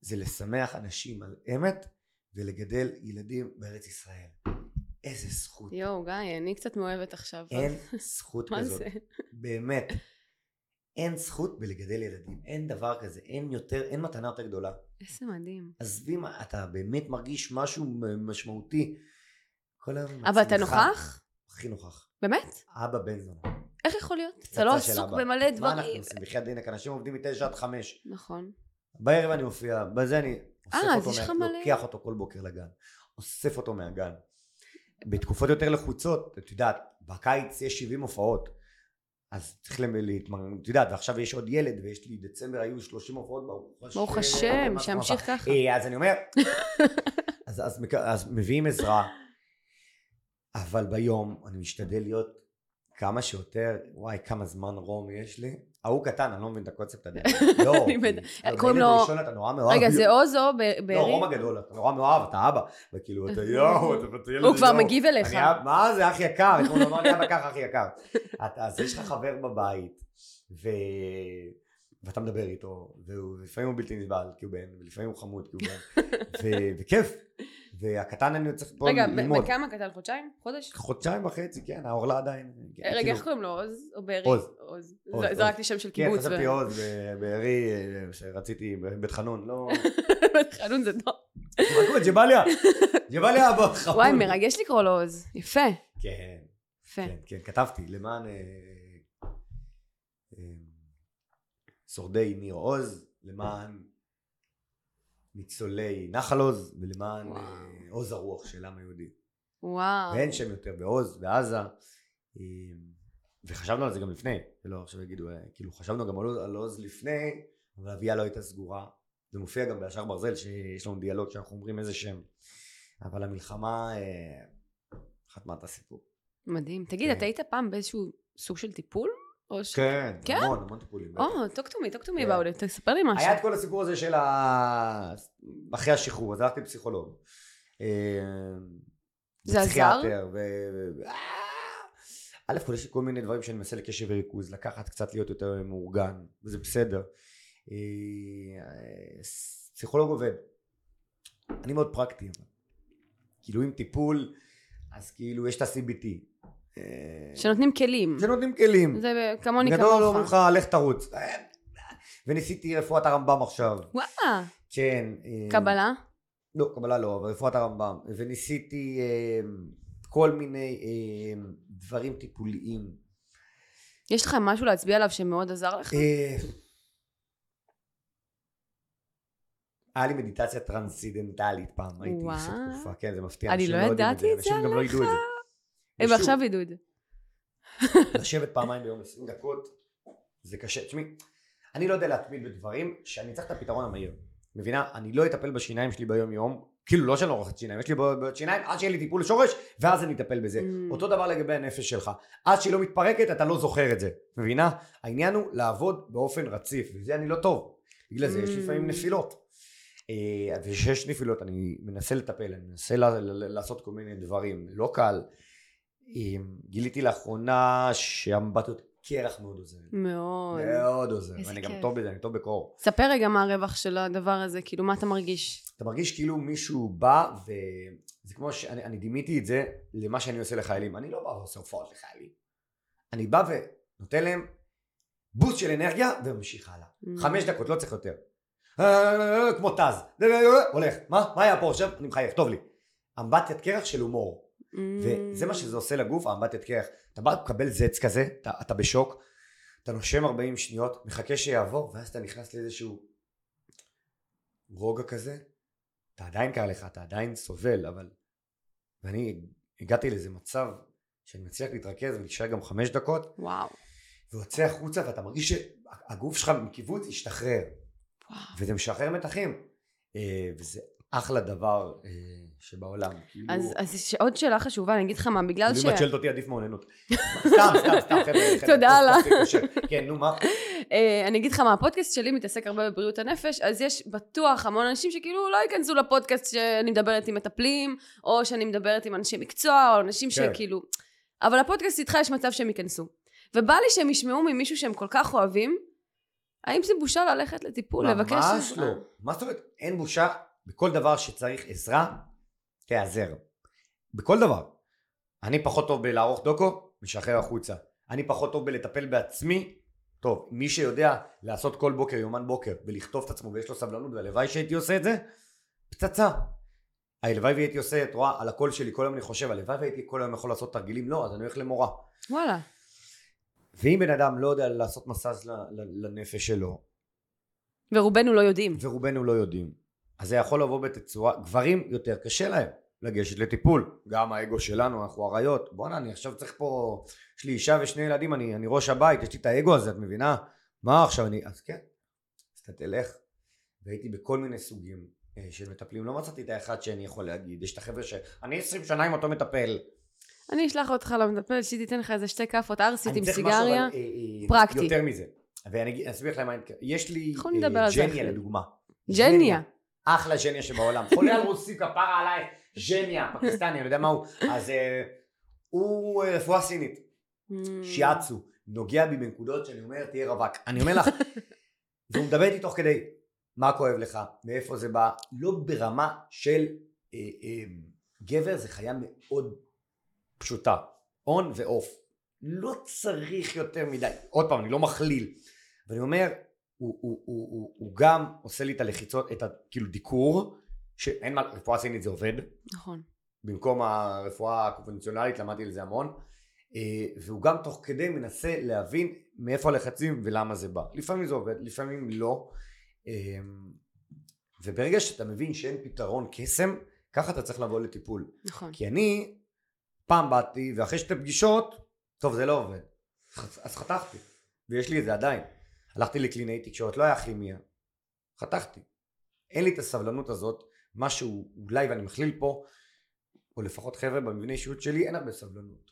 זה לשמח אנשים על אמת ולגדל ילדים בארץ ישראל איזה זכות יואו, גיא, אני קצת מאוהבת עכשיו. אין זכות מה כזאת זה? באמת. אין זכות בלגדל ילדים, אין דבר כזה, אין יותר, אין מתנה יותר גדולה. איזה מדהים. עזבי מה, אתה באמת מרגיש משהו משמעותי. כל היום אבל אתה. נוכח? הכי נוכח. באמת? אבא בן זונה. איך יכול להיות? אתה לא עסוק. במלא מה אנחנו דברים. עושים? בחייאת דינק, אנשים עובדים מתשע עד חמש. נכון. בערב אני מופיע, בזה אני אוסף אה, אותו, מה-. לוקח אותו כל בוקר לגן. אוסף אותו מהגן. בתקופות יותר לחוצות, את יודעת, בקיץ יש 70 הופעות. אז צריך להתמרן, את יודעת, ועכשיו יש עוד ילד, ויש לי דצמבר היו 30 הופעות, ברוך השם. ברוך השם, מה שימשיך ככה. אה, אז אני אומר, אז, אז, מק- אז מביאים עזרה, אבל ביום אני משתדל להיות כמה שיותר, וואי, כמה זמן רום יש לי. ההוא קטן, אני לא מבין את הקונספט הזה. לא, אני כי- מבין. אבל קוראים לו- ראשון אתה נורא מאוהב. רגע, זה עוז או ב- לא, בארי? רום הגדול, אתה נורא מאוהב, אתה אבא. וכאילו, אתה יואו, אתה ילד... הוא כבר. מגיב אליך. מה זה, אח יקר? אתמול אמר לי, אבא ככה, אח יקר. אז יש לך חבר בבית, ו... ואתה מדבר איתו, ולפעמים הוא בלתי נסבל, כי הוא בן, ולפעמים הוא חמוד, כי הוא בן, וכיף. והקטן אני צריך פה רגע, ללמוד. בן כמה קטן? חודשיים? חודש? חודשיים וחצי, כן, העורלה עדיין. אה, רגע, כאילו- איך קוראים לו? עוז או בארי? עוז. עוז. זרקתי שם של כן, קיבוץ. חשבתי ו- עוז בבארי, אה, שרציתי בבית חנון, לא... חנון זה טוב. תחכו, ג'באליה, ג'באליה אבא חמוד. וואי, מרגש לקרוא לו עוז. יפה. כן, יפה. כן, כן, כתבתי למען אה, אה, שורדי ניר עוז, למען ניצולי נחל עוז ולמען וואו. אה, עוז הרוח של העם היהודי. וואו. ואין שם יותר בעוז, בעזה. אה, וחשבנו על זה גם לפני, ולא עכשיו יגידו, אה, כאילו חשבנו גם על עוז- על עוז לפני, אבל אביה לא הייתה סגורה. זה מופיע גם בישר ברזל, שיש לנו דיאלוג שאנחנו אומרים איזה שם. אבל המלחמה אה, חתמה את הסיפור. מדהים. תגיד, כן. אתה היית פעם באיזשהו סוג של טיפול? או ש... כן, כן? המון, המון טיפולים. או, talk to me, talk to me about it. תספר לי משהו. היה את כל הסיפור הזה של ה... אחרי השחרור, אז הלכתי לפסיכולוג. אה, זה עזר? ו... אה, א' כל יש לי כל מיני דברים שאני מנסה לקשב וריכוז, לקחת קצת להיות יותר מאורגן, וזה בסדר. אה, פסיכולוג עובד. אני מאוד פרקטי. כאילו עם טיפול, אז כאילו יש את ה-CBT. אה, שנותנים כלים. שנותנים כלים. זה כמוני גדול אומרים כמוך. לך לך תרוץ. וניסיתי רפואת הרמב"ם עכשיו. וואלה. כן. אה, קבלה? לא, קבלה לא, אבל רפואת הרמב"ם. וניסיתי אה, כל מיני אה, דברים טיפוליים. יש לך משהו להצביע עליו שמאוד עזר לך? אה, היה לי מדיטציה טרנסצידנטלית פעם, הייתי. עושה תקופה, כן זה מפתיע, אני לא ידעתי את זה אנשים גם לא ידעו את זה. הם עכשיו עידוד. לשבת פעמיים ביום 20 דקות זה קשה, תשמעי, אני לא יודע להתמיד בדברים שאני צריך את הפתרון המהיר, מבינה? אני לא אטפל בשיניים שלי ביום יום, כאילו לא שאני לא רוחץ שיניים, יש לי בעיות שיניים עד שיהיה לי טיפול שורש ואז אני אטפל בזה. Mm. אותו דבר לגבי הנפש שלך, עד שהיא לא מתפרקת אתה לא זוכר את זה, מבינה? העניין הוא לעבוד באופן רציף, וזה אני לא טוב, בגלל זה יש Mm. לפעמים נפילות. אה, וכשיש נפילות אני מנסה לטפל, אני מנסה לעשות כל מיני דברים, לא קל. אה, גיליתי לאחרונה שהאמבטיות קרח מאוד עוזר. מאוד. מאוד עוזר, ואני גם. טוב בזה, אני טוב בקור. ספר רגע מה הרווח של הדבר הזה, כאילו מה אתה מרגיש? אתה מרגיש כאילו מישהו בא, וזה כמו שאני אני דימיתי את זה למה שאני עושה לחיילים. אני לא בא ועושה הופעות לחיילים. אני בא ונותן להם בוסט של אנרגיה וממשיך הלאה. Mm. חמש דקות, לא צריך יותר. כמו טז. הולך. מה? מה היה פה עכשיו? אני מחייך, טוב לי. אמבטיית קרח של הומור. Mm. וזה מה שזה עושה לגוף, האמבטיית קרח. אתה בא לקבל זץ כזה, אתה, אתה בשוק, אתה נושם 40 שניות, מחכה שיעבור, ואז אתה נכנס לאיזשהו רוגע כזה. אתה עדיין קר לך, אתה עדיין סובל, אבל... ואני הגעתי לאיזה מצב שאני מצליח להתרכז ולהישאר גם חמש דקות, וואו. ויוצא החוצה ואתה מרגיש שהגוף שלך מקיבוץ השתחרר, וואו. וזה משחרר מתחים. אה, וזה אחלה דבר אה, שבעולם. כאילו... אז, אז יש עוד שאלה חשובה, אני אגיד לך מה, בגלל ש... אם את שואלת אותי עדיף מאוננות. סתם, סתם, סתם, חבר'ה. תודה לה. כושר. כן, נו מה? אה, אני אגיד לך מה, הפודקאסט שלי מתעסק הרבה בבריאות הנפש, אז יש בטוח המון אנשים שכאילו לא ייכנסו לפודקאסט שאני מדברת עם מטפלים, או שאני מדברת עם אנשי מקצוע, או אנשים כן. שכאילו... אבל הפודקאסט איתך יש מצב שהם ייכנסו. ובא לי שהם ישמעו ממישהו שהם כל כך אוהבים, האם זה בושה ללכת לטיפול, לבקש ממש? לא. מה זאת אומרת? אין בושה בכל דבר שצריך עזרה, תיעזר. בכל דבר. אני פחות טוב בלערוך דוקו, משחרר החוצה. אני פחות טוב בלטפל בעצמי, טוב, מי שיודע לעשות כל בוקר יומן בוקר ולכתוב את עצמו ויש לו סבלנות והלוואי שהייתי עושה את זה, פצצה. הלוואי והייתי עושה, את רואה, על הקול שלי כל היום אני חושב, הלוואי והייתי כל היום יכול לעשות תרגילים, לא, אז אני הולך למורה. וואלה. ואם בן אדם לא יודע לעשות ל- לנפש שלו, ורובנו לא יודעים. ורובנו לא יודעים, אז זה יכול לבוא בתצורה, גברים יותר קשה להם לגשת לטיפול, גם האגו שלנו, אנחנו אריות, בואנה אני עכשיו צריך פה, יש לי אישה ושני ילדים, אני, אני ראש הבית, יש לי את האגו הזה, את מבינה? מה עכשיו אני, אז כן, אז אתה תלך, והייתי בכל מיני סוגים אה, של מטפלים, לא מצאתי את האחד שאני יכול להגיד, יש את החבר'ה שאני עשרים שנה עם אותו מטפל, אני אשלח אותך למטפל, שהיא תיתן לך איזה שתי כאפות ערסית אני עם סיגריה. אה, אה, פרקטי. יותר מזה, ואני אני אסביר לך למה, אני. יש לי ג'ניה. לדוגמה, ג'ניה. אחלה ג'ניה שבעולם. חולה על רוסי כפרה עליי, ג'ניה, פקיסטני, אני יודע מה הוא. אז אה, הוא אה, רפואה סינית, Mm. שיאצו, נוגע בי בנקודות שאני אומר תהיה רווק. אני אומר לך, והוא מדבר איתי תוך כדי, מה כואב לך, מאיפה זה בא, לא ברמה של אה, אה, גבר זה חיה מאוד פשוטה, און ואוף. לא צריך יותר מדי, עוד פעם, אני לא מכליל, ואני אומר, הוא, הוא, הוא, הוא, הוא גם עושה לי את הלחיצות, את ה... כאילו דיקור, שאין מה, רפואה סינית זה עובד, נכון. במקום הרפואה הקונבנציונלית למדתי על זה המון אה, והוא גם תוך כדי מנסה להבין מאיפה הלחצים ולמה זה בא לפעמים זה עובד לפעמים לא אה, וברגע שאתה מבין שאין פתרון קסם, ככה אתה צריך לבוא לטיפול. נכון. כי אני פעם באתי, ואחרי שתי פגישות, טוב זה לא עובד. אז חתכתי, ויש לי את זה עדיין. הלכתי לקלינאי תקשורת, לא היה כימיה. חתכתי. אין לי את הסבלנות הזאת, משהו אולי, ואני מכליל פה, או לפחות חבר'ה במבנה אישיות שלי, אין הרבה סבלנות.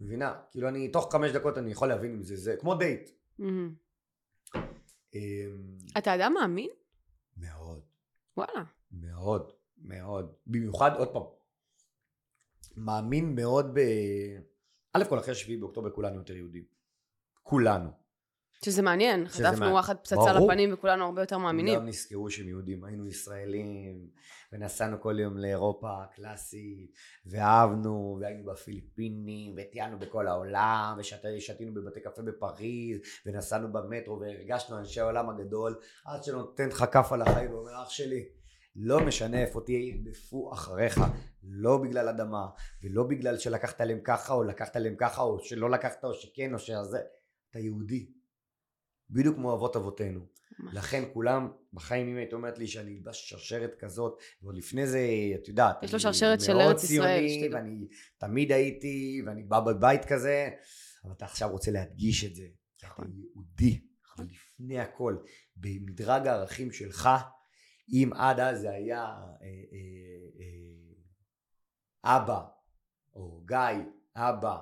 מבינה? כאילו אני, תוך חמש דקות אני יכול להבין אם זה זה, כמו דייט. אמ, אתה אדם מאמין? מאוד, וואלה. מאוד, מאוד. במיוחד, עוד פעם, מאמין מאוד ב... א' כל אחרי שביעי באוקטובר כולנו יותר יהודים. כולנו. שזה מעניין. חטפנו. וואחד פצצה. לפנים וכולנו הרבה יותר מאמינים. כולם נזכרו שהם יהודים, היינו ישראלים, ונסענו כל יום לאירופה הקלאסית, ואהבנו, והיינו בפיליפינים, וטיילנו בכל העולם, ושתינו בבתי קפה בפריז, ונסענו במטרו, והרגשנו אנשי העולם הגדול, עד שנותן לך כף על החיים ואומר, אח שלי, לא משנה איפה תהיה, ירדפו אחריך, לא בגלל אדמה, ולא בגלל שלקחת להם ככה, או לקחת להם ככה, או שלא לקחת, או שכן, או שזה, אתה יהודי. בדיוק כמו אבות אבותינו. לכן כולם, בחיים אם היית אומרת לי שאני אלבש שרשרת כזאת, ועוד לפני זה, את יודעת, יש לו שרשרת של מאוד ארץ ישראל, ציוני, שתדעו. ואני תמיד הייתי, ואני בא בבית כזה, אבל אתה עכשיו רוצה להדגיש את זה, כי אתה נכון. יהודי. ולפני הכל, במדרג הערכים שלך, אם עד אז זה היה אה, אה, אה, אבא, או גיא, אבא,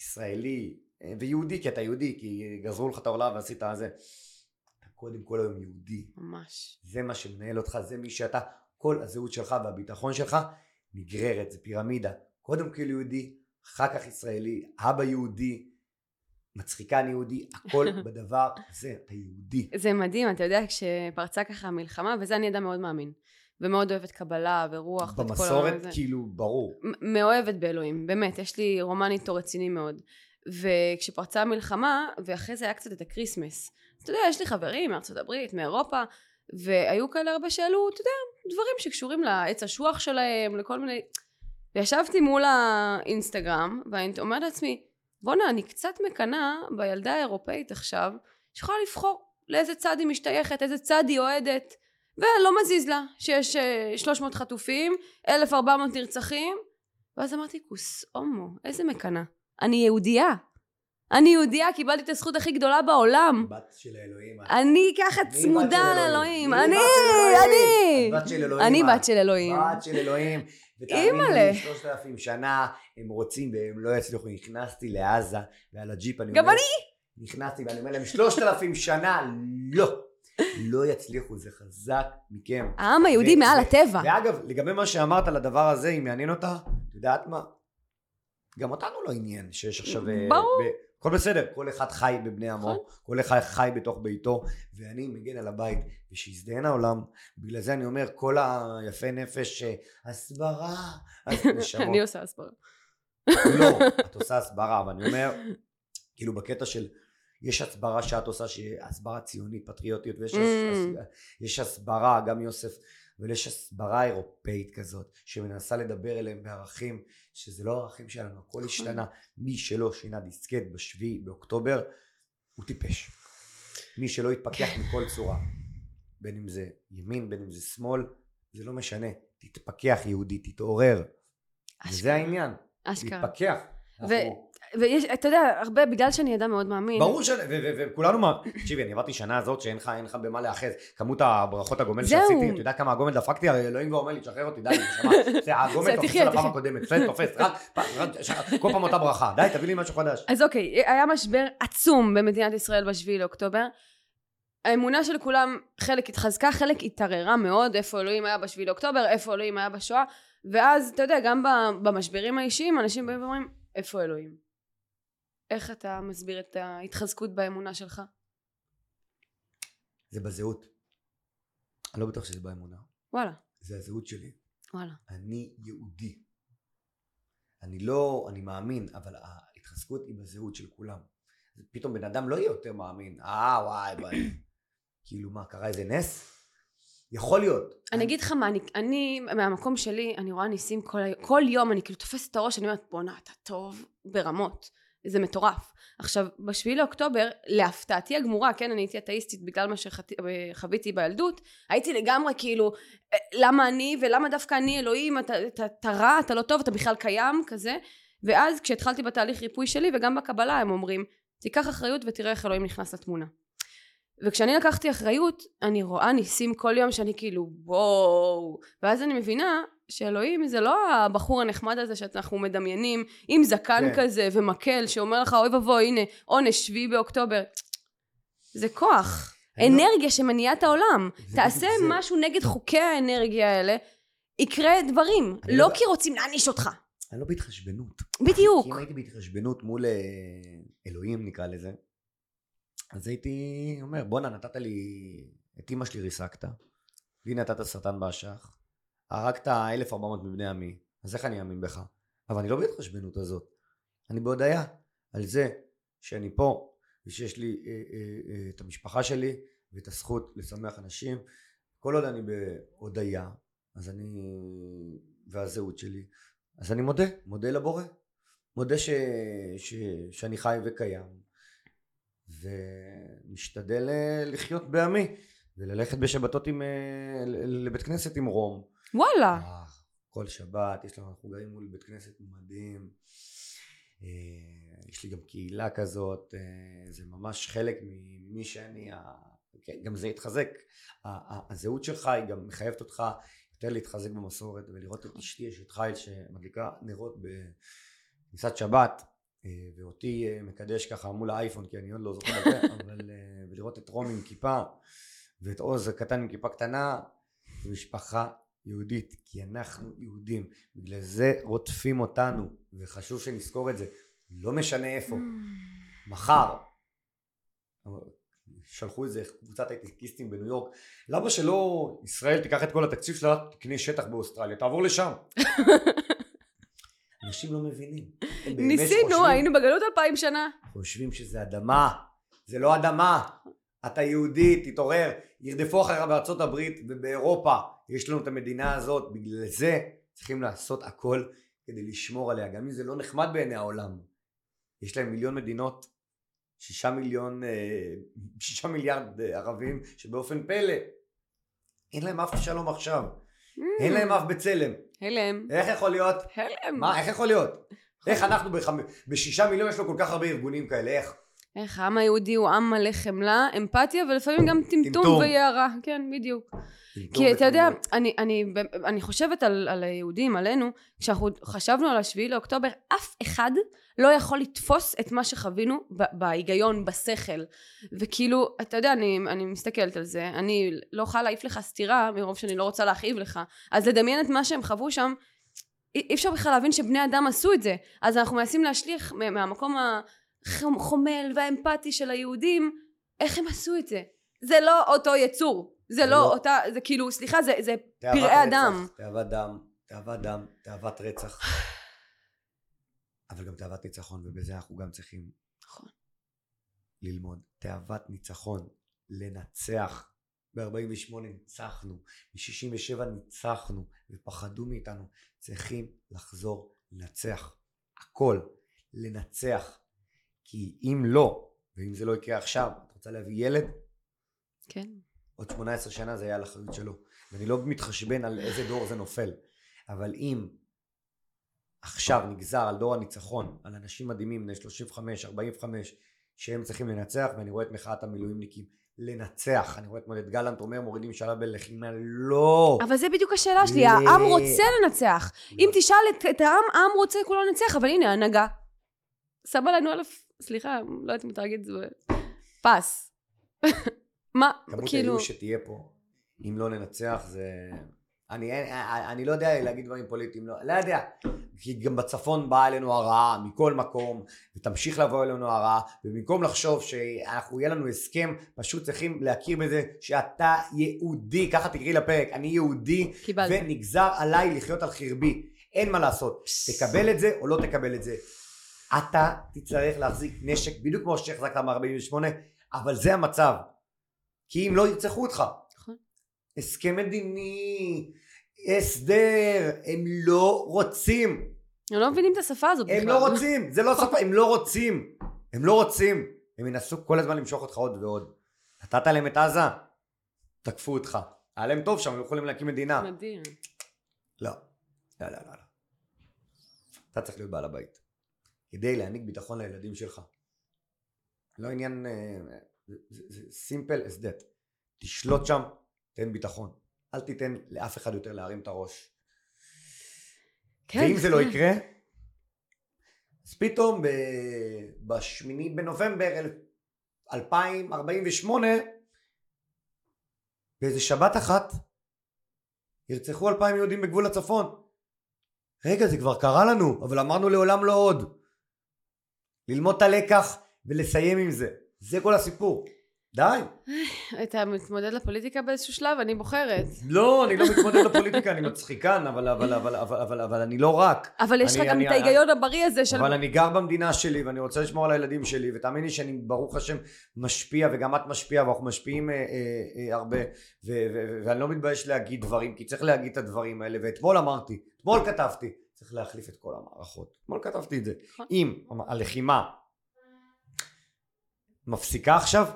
ישראלי, ויהודי, כי אתה יהודי, כי גזרו לך את העולם ועשית זה. אתה קודם כל היום יהודי. ממש. זה מה שמנהל אותך, זה מי שאתה, כל הזהות שלך והביטחון שלך נגררת, זה פירמידה. קודם כל יהודי, אחר כך ישראלי, אבא יהודי, מצחיקן יהודי, הכל בדבר הזה, אתה יהודי. זה מדהים, אתה יודע, כשפרצה ככה המלחמה, וזה אני אדם מאוד מאמין. ומאוד אוהבת קבלה ורוח במסורת. כאילו ברור. מאוהבת באלוהים, באמת, יש לי רומן איתו רציני מאוד. וכשפרצה המלחמה, ואחרי זה היה קצת את הקריסמס. אתה יודע, יש לי חברים מארצות הברית, מאירופה, והיו כאלה הרבה שאלו, אתה יודע, דברים שקשורים לעץ אשוח שלהם, לכל מיני... וישבתי מול האינסטגרם, ואני אומרת לעצמי, בואנה, אני קצת מקנאה בילדה האירופאית עכשיו, שיכולה לבחור לאיזה צד היא משתייכת, איזה צד היא אוהדת, ולא מזיז לה שיש אה, 300 חטופים, 1400 נרצחים, ואז אמרתי, כוס הומו, איזה מקנאה. אני יהודייה. אני יהודייה, קיבלתי את הזכות הכי גדולה בעולם. בת של האלוהים. אני ככה צמודה אלוהים? לאלוהים. אני, אלוהים? אני. בת של אלוהים. אני. בת של אלוהים. בת של אלוהים. אימא'לה. לי, שלושת אלפים שנה הם רוצים והם לא יצליחו. נכנסתי לעזה ועל הג'יפ אני גם אומר, אני. נכנסתי ואני אומר להם שלושת אלפים שנה לא. לא יצליחו, זה חזק מכם. העם היהודי מעל הטבע. ואגב, לגבי מה שאמרת על הדבר הזה, אם מעניין אותה, את יודעת מה? גם אותנו לא עניין שיש עכשיו... אה, ברור. הכל בסדר, כל אחד חי בבני עמו, נכון. כל אחד חי בתוך ביתו, ואני מגן על הבית, ושיזדיין העולם, בגלל זה אני אומר, כל היפה נפש, אה, הסברה, אז נשמות. אני עושה הסברה. לא, את עושה הסברה, אבל אני אומר, כאילו בקטע של, יש הסברה שאת עושה שהיא הסברה ציונית, פטריוטיות, ויש Mm. הסברה, גם יוסף, אבל יש הסברה אירופאית כזאת, שמנסה לדבר אליהם בערכים, שזה לא הערכים שלנו, הכל השתנה. מי שלא שינה דיסקט בשביעי באוקטובר, הוא טיפש. מי שלא יתפכח מכל צורה, בין אם זה ימין, בין אם זה שמאל, זה לא משנה. תתפכח יהודי, תתעורר. וזה אשכרה. העניין. אשכרה. להתפכח. אנחנו- ויש, אתה יודע, הרבה, בגלל שאני אדם מאוד מאמין. ברור ש... וכולנו מה... תקשיבי, אני עברתי שנה הזאת שאין לך אין לך במה להיאחז. כמות הברכות הגומל. שעשיתי, אתה יודע כמה הגומל דפקתי? הרי אלוהים כבר אומר לי, תשחרר אותי, די, נשמה. זה הגומל זה, תופס על הפעם. הקודמת. בסדר, תופס, רק... כל פעם אותה ברכה. די, תביא לי משהו חדש. אז אוקיי, היה משבר עצום במדינת ישראל בשביעי לאוקטובר. האמונה של כולם, חלק התחזקה, חלק התערערה מאוד, איפה אלוהים היה בשביעי לאוקטובר, איפה אלוהים היה בשואה, ואז, אתה יודע, גם במשברים האישיים, אנשים באים ואומרים, איפה אלוהים? איך אתה מסביר את ההתחזקות באמונה שלך? זה בזהות. אני לא בטוח שזה באמונה. וואלה, זה הזהות שלי. וואלה. אני יהודי. אני לא, אני מאמין, אבל ההתחזקות היא בזהות של כולם. פתאום בן אדם לא יהיה יותר מאמין. אה, וואי, וואי. כאילו מה, קרה איזה נס? יכול להיות. אני אגיד לך מה, אני, אני מהמקום שלי, אני רואה ניסים כל, כל יום, אני כאילו תופסת את הראש, אני אומרת, בואנה, אתה טוב ברמות. זה מטורף. עכשיו, בשביעי לאוקטובר, להפתעתי הגמורה, כן, אני הייתי אתאיסטית בגלל מה שחוויתי בילדות, הייתי לגמרי כאילו, אה, למה אני ולמה דווקא אני אלוהים, אתה, אתה, אתה רע, אתה לא טוב, אתה בכלל קיים, כזה. ואז כשהתחלתי בתהליך ריפוי שלי, וגם בקבלה הם אומרים, תיקח אחריות ותראה איך אלוהים נכנס לתמונה. וכשאני לקחתי אחריות, אני רואה ניסים כל יום שאני כאילו וואו, ואז אני מבינה שאלוהים זה לא הבחור הנחמד הזה שאנחנו מדמיינים, עם זקן כן. כזה ומקל שאומר לך אוי ואבוי הנה עונש שביעי באוקטובר. זה כוח, לא- אנרגיה. שמניעה את העולם. תעשה זה... משהו נגד חוקי האנרגיה האלה, יקרה דברים, לא, לא כי רוצים להעניש אותך. אני לא בהתחשבנות. בדיוק. כי אם הייתי בהתחשבנות מול אה, אלוהים נקרא לזה, אז הייתי אומר בואנה נתת לי, את אימא שלי ריסקת, לי נתת סרטן באשך, הרגת 1400 מבני עמי, אז איך אני אאמין בך? אבל אני לא בהתחשבנות הזאת, אני בהודיה על זה שאני פה ושיש לי אה, אה, אה, את המשפחה שלי ואת הזכות לשמח אנשים. כל עוד אני בהודיה אז אני והזהות שלי אז אני מודה, מודה לבורא. מודה ש, ש, שאני חי וקיים ומשתדל לחיות בעמי וללכת בשבתות עם, לבית כנסת עם רום וואלה. אה, כל שבת יש לנו אנחנו גרים מול בית כנסת מדהים. יש לי גם קהילה כזאת זה ממש חלק ממי שאני כן, גם זה התחזק הזהות שלך היא גם מחייבת אותך יותר להתחזק במסורת ולראות את אשתי אשת חיל שמדליקה נרות בכניסת שבת אה, ואותי אה, מקדש ככה מול האייפון כי אני עוד לא זוכר את זה אבל אה, ולראות את רום עם כיפה ואת עוז הקטן עם כיפה קטנה משפחה יהודית כי אנחנו יהודים בגלל זה רודפים אותנו וחשוב שנזכור את זה לא משנה איפה מחר שלחו איזה קבוצת הייטקיסטים בניו יורק למה שלא ישראל תיקח את כל התקציב שלה תקנה שטח באוסטרליה תעבור לשם אנשים לא מבינים. ניסינו, היינו בגלות אלפיים שנה. חושבים שזה אדמה. זה לא אדמה. אתה יהודי, תתעורר. ירדפו אחריך בארצות הברית ובאירופה. יש לנו את המדינה הזאת. בגלל זה צריכים לעשות הכל כדי לשמור עליה. גם אם זה לא נחמד בעיני העולם. יש להם מיליון מדינות, שישה מיליון, אה, שישה מיליארד אה, ערבים, שבאופן פלא אין להם אף שלום עכשיו. אין להם אף בצלם. הלם. איך יכול להיות? הלם. מה, איך יכול להיות? איך אנחנו בשישה מיליון יש לו כל כך הרבה ארגונים כאלה, איך? איך העם היהודי הוא עם מלא חמלה, אמפתיה ולפעמים גם טמטום ויערה, כן בדיוק. כי אתה יודע, אני, אני, אני חושבת על, על היהודים, עלינו, כשאנחנו חשבנו על השביעי לאוקטובר, אף אחד לא יכול לתפוס את מה שחווינו בהיגיון, בשכל. וכאילו, אתה יודע, אני, אני מסתכלת על זה, אני לא יכולה להעיף לך סטירה מרוב שאני לא רוצה להכאיב לך. אז לדמיין את מה שהם חוו שם, אי אפשר בכלל להבין שבני אדם עשו את זה. אז אנחנו מנסים להשליך מהמקום החומל והאמפתי של היהודים, איך הם עשו את זה. זה לא אותו יצור. זה לא, לא אותה, זה כאילו, סליחה, זה, זה פראי אדם. תאוות דם, תאוות דם, תאוות רצח. אבל גם תאוות ניצחון, ובזה אנחנו גם צריכים נכון. ללמוד. תאוות ניצחון, לנצח. ב-48 ניצחנו, ב-67 ניצחנו, ופחדו מאיתנו. צריכים לחזור לנצח. הכל, לנצח. כי אם לא, ואם זה לא יקרה עכשיו, את רוצה להביא ילד? כן. עוד 18 שנה זה היה על אחריות שלו. ואני לא מתחשבן על איזה דור זה נופל. אבל אם עכשיו נגזר על דור הניצחון, על אנשים מדהימים בני 35, 45, שהם צריכים לנצח, ואני רואה את מחאת המילואימניקים. לנצח, אני רואה את מולד גלנט אומר מורידים שלב בלחימה, לא. אבל זה בדיוק השאלה שלי, העם רוצה לנצח. אם לא. תשאל את העם, העם רוצה כולו לנצח, אבל הנה הנהגה. שמה לנו אלף, סליחה, לא יודעת אם אתה אגיד את זה, פס. מה, כמות כאילו... כמות שתהיה פה, אם לא ננצח זה... אני, אני, אני לא יודע להגיד דברים פוליטיים, לא, לא יודע. כי גם בצפון באה אלינו הרעה מכל מקום, ותמשיך לבוא אלינו הרעה, ובמקום לחשוב שאנחנו, יהיה לנו הסכם, פשוט צריכים להכיר בזה שאתה יהודי, ככה תקראי לפרק, אני יהודי, קיבלת. ונגזר עליי לחיות על חרבי. אין מה לעשות, תקבל את זה או לא תקבל את זה. אתה תצטרך להחזיק נשק בדיוק כמו שהחזקת מ-48, אבל זה המצב. כי אם לא ירצחו אותך. נכון. הסכם מדיני, הסדר, הם לא רוצים. הם לא מבינים את השפה הזאת הם לא רוצים, זה לא שפה, הם לא רוצים. הם לא רוצים. הם ינסו כל הזמן למשוך אותך עוד ועוד. נתת להם את עזה, תקפו אותך. היה להם טוב שם, הם יכולים להקים מדינה. מדהים. לא. לא, לא, לא. לא. אתה צריך להיות בעל הבית. כדי להעניק ביטחון לילדים שלך. לא עניין... אה, זה- simple as that. תשלוט שם, תן ביטחון. אל תיתן לאף אחד יותר להרים את הראש. כן, ואם זה לא כן. יקרה, אז פתאום ב- בשמיני בנובמבר 2048, באיזה שבת אחת, ירצחו אלפיים יהודים בגבול הצפון. רגע, זה כבר קרה לנו, אבל אמרנו לעולם לא עוד. ללמוד את הלקח ולסיים עם זה. זה כל הסיפור. די. אתה מתמודד לפוליטיקה באיזשהו שלב? אני בוחרת. לא, אני לא מתמודד לפוליטיקה, אני מצחיקן, אבל, אבל, אבל, אבל, אבל, אבל אני לא רק. אבל יש לך גם את ההיגיון הבריא הזה של... אבל אני גר במדינה שלי ואני רוצה לשמור על הילדים שלי ותאמין לי שאני ברוך השם משפיע וגם את משפיעה ואנחנו משפיעים אה, אה, אה, הרבה ו- ו- ואני לא מתבייש להגיד דברים כי צריך להגיד את הדברים האלה ואתמול אמרתי, אתמול כתבתי צריך להחליף את כל המערכות, אתמול כתבתי את זה נכון. אם הלחימה מפסיקה עכשיו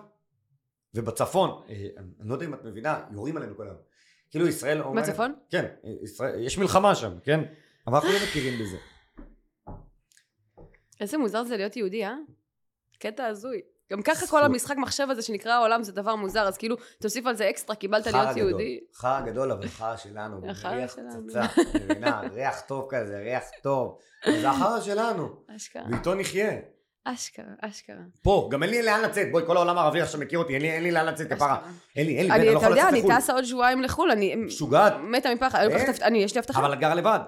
ובצפון, אה, אני לא יודע אם את מבינה, יורים עלינו כל היום כאילו ישראל אומרת, בצפון? כן, ישראל, יש מלחמה שם, כן? אבל אנחנו לא מכירים בזה איזה מוזר זה להיות יהודי, אה? קטע הזוי. גם ככה כל. המשחק מחשב הזה שנקרא העולם זה דבר מוזר, אז כאילו תוסיף על זה אקסטרה, קיבלת להיות. יהודי. חרא גדול, אבל חרא שלנו. ריח. פצצה, מבינה? ריח טוב כזה, ריח טוב. זה החרא שלנו, אשכרה, ואיתו נחיה. אשכרה, אשכרה. פה, גם אין לי לאן לצאת. בואי, כל העולם הערבי עכשיו מכיר אותי, אין לי- אין לי לאן לצאת כפרה. אין לי, אין לי, אני, אני לא אתה יכול יודע, לצאת אני לחו"ל. טסה עוד שבועיים לחו"ל, אני משוגעת. מתה מפחד, אני אני, יש לי הבטחה. אבל את גרה לבד.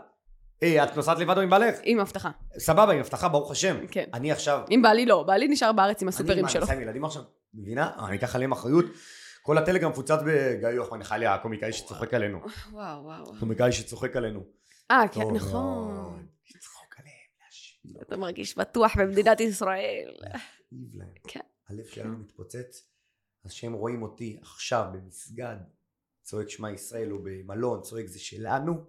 אה, את נוסעת לבד או עם בעלך? עם הבטחה, סבבה, עם הבטחה, ברוך השם. כן. אני עכשיו... עם בעלי לא, בעלי נשאר בארץ עם אני הסופרים שלו. נוסע עם ילדים עכשיו? מבינה? אני אקח עליהם אחריות. כל הטלגרם מפוצץ בגיא יוחמן, חיילי הקומיקאי שצוחק עלינו. וואו, וואו. וואו. קומיקאי שצוחק עלינו. אה, כן, נכון. מאוד. לצחוק עליהם, אתה מרגיש בטוח במדינת ישראל. להכאיב להם. כן. הלב שלנו מתפוצץ, אז שהם רואים אותי עכשיו במסגד, צועק שמע ישראל, או במלון, צועק זה שלנו,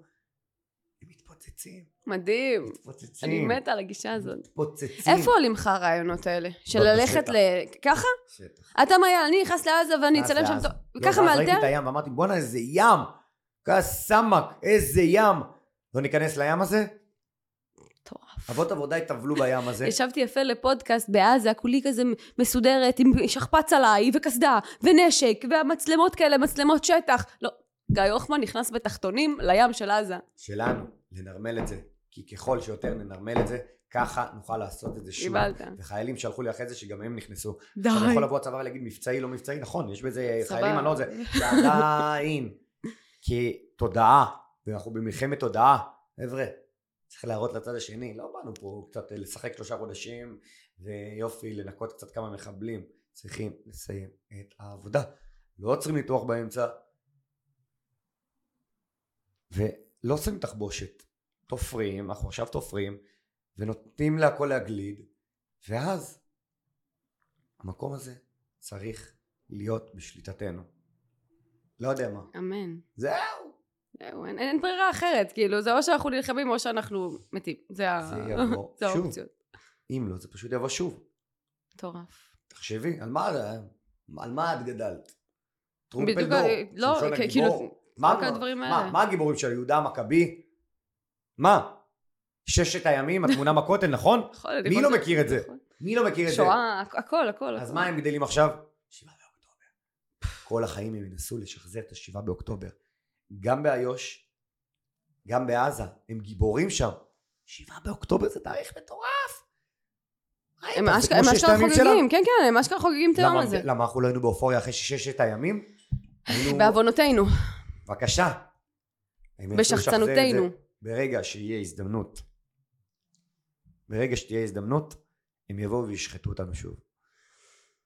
הם מתפוצצים. מדהים. מתפוצצים. אני מתה על הגישה הזאת. מתפוצצים. איפה עולים לך הרעיונות האלה? של לא, ללכת בשטח. ל... ככה? שטח. אתה מה, אני נכנס לעזה ואני אצלם שם... טוב. לא, ככה ואז ראיתי מאלתר? את הים ואמרתי בואנה איזה ים, קסאמק, איזה ים. לא ניכנס לים הזה? מטורף. אבות עבודה יטבלו בים הזה. ישבתי יפה לפודקאסט בעזה, כולי כזה מסודרת, עם שכפ"ץ עליי, וקסדה, ונשק, והמצלמות כאלה, מצלמות שטח. לא, גיא הוחמן נכנס בתחתונים לים של עזה. שלנו, לנרמל את זה. כי ככל שיותר ננרמל את זה, ככה נוכל לעשות את זה שוב. קיבלת. וחיילים שלחו לי אחרי זה שגם הם נכנסו. די. עכשיו יכול לבוא הצבא ולהגיד מבצעי לא מבצעי, נכון, יש בזה סבבה. חיילים, אני לא זה, ועדיין, כי תודעה, ואנחנו במלחמת תודעה, חבר'ה, צריך להראות לצד השני, לא באנו פה קצת לשחק שלושה חודשים, ויופי, לנקות קצת כמה מחבלים, צריכים לסיים את העבודה, לא עוצרים ניתוח באמצע, ולא עושים תחבושת, תופרים, אנחנו עכשיו תופרים, ונותנים להכל להגליד, ואז המקום הזה צריך להיות בשליטתנו. לא יודע מה. אמן. זהו. זהו, אין, אין ברירה אחרת, כאילו, זה או שאנחנו נלחמים או שאנחנו מתים. זה ה... זה יבוא זה שוב. האופציות. אם לא, זה פשוט יבוא שוב. מטורף. תחשבי, על מה, על מה את גדלת? טרומפלדור, לא. כאילו, מה- רק הדברים מה- האלה. מה הגיבורים של יהודה המכבי? מה? ששת הימים, התמונה בכותל, נכון? נכון, אני מי לא מכיר את זה? נכון. מי לא מכיר את זה? שואה, הכ- הכל, הכל. אז. מה הם גדלים עכשיו? שבעה באוקטובר. כל החיים הם ינסו לשחזר את השבעה באוקטובר. גם באיו"ש, גם בעזה, הם גיבורים שם. שבעה באוקטובר זה תאריך מטורף. מה, הם אשכרה חוגגים? כן, כן, הם אשכרה חוגגים את היום הזה. למה אנחנו לא היינו באופוריה אחרי ששת הימים? בעוונותינו. בבקשה. בשחצנותנו. ברגע שיהיה הזדמנות. ברגע שתהיה הזדמנות, הם יבואו וישחטו אותנו שוב.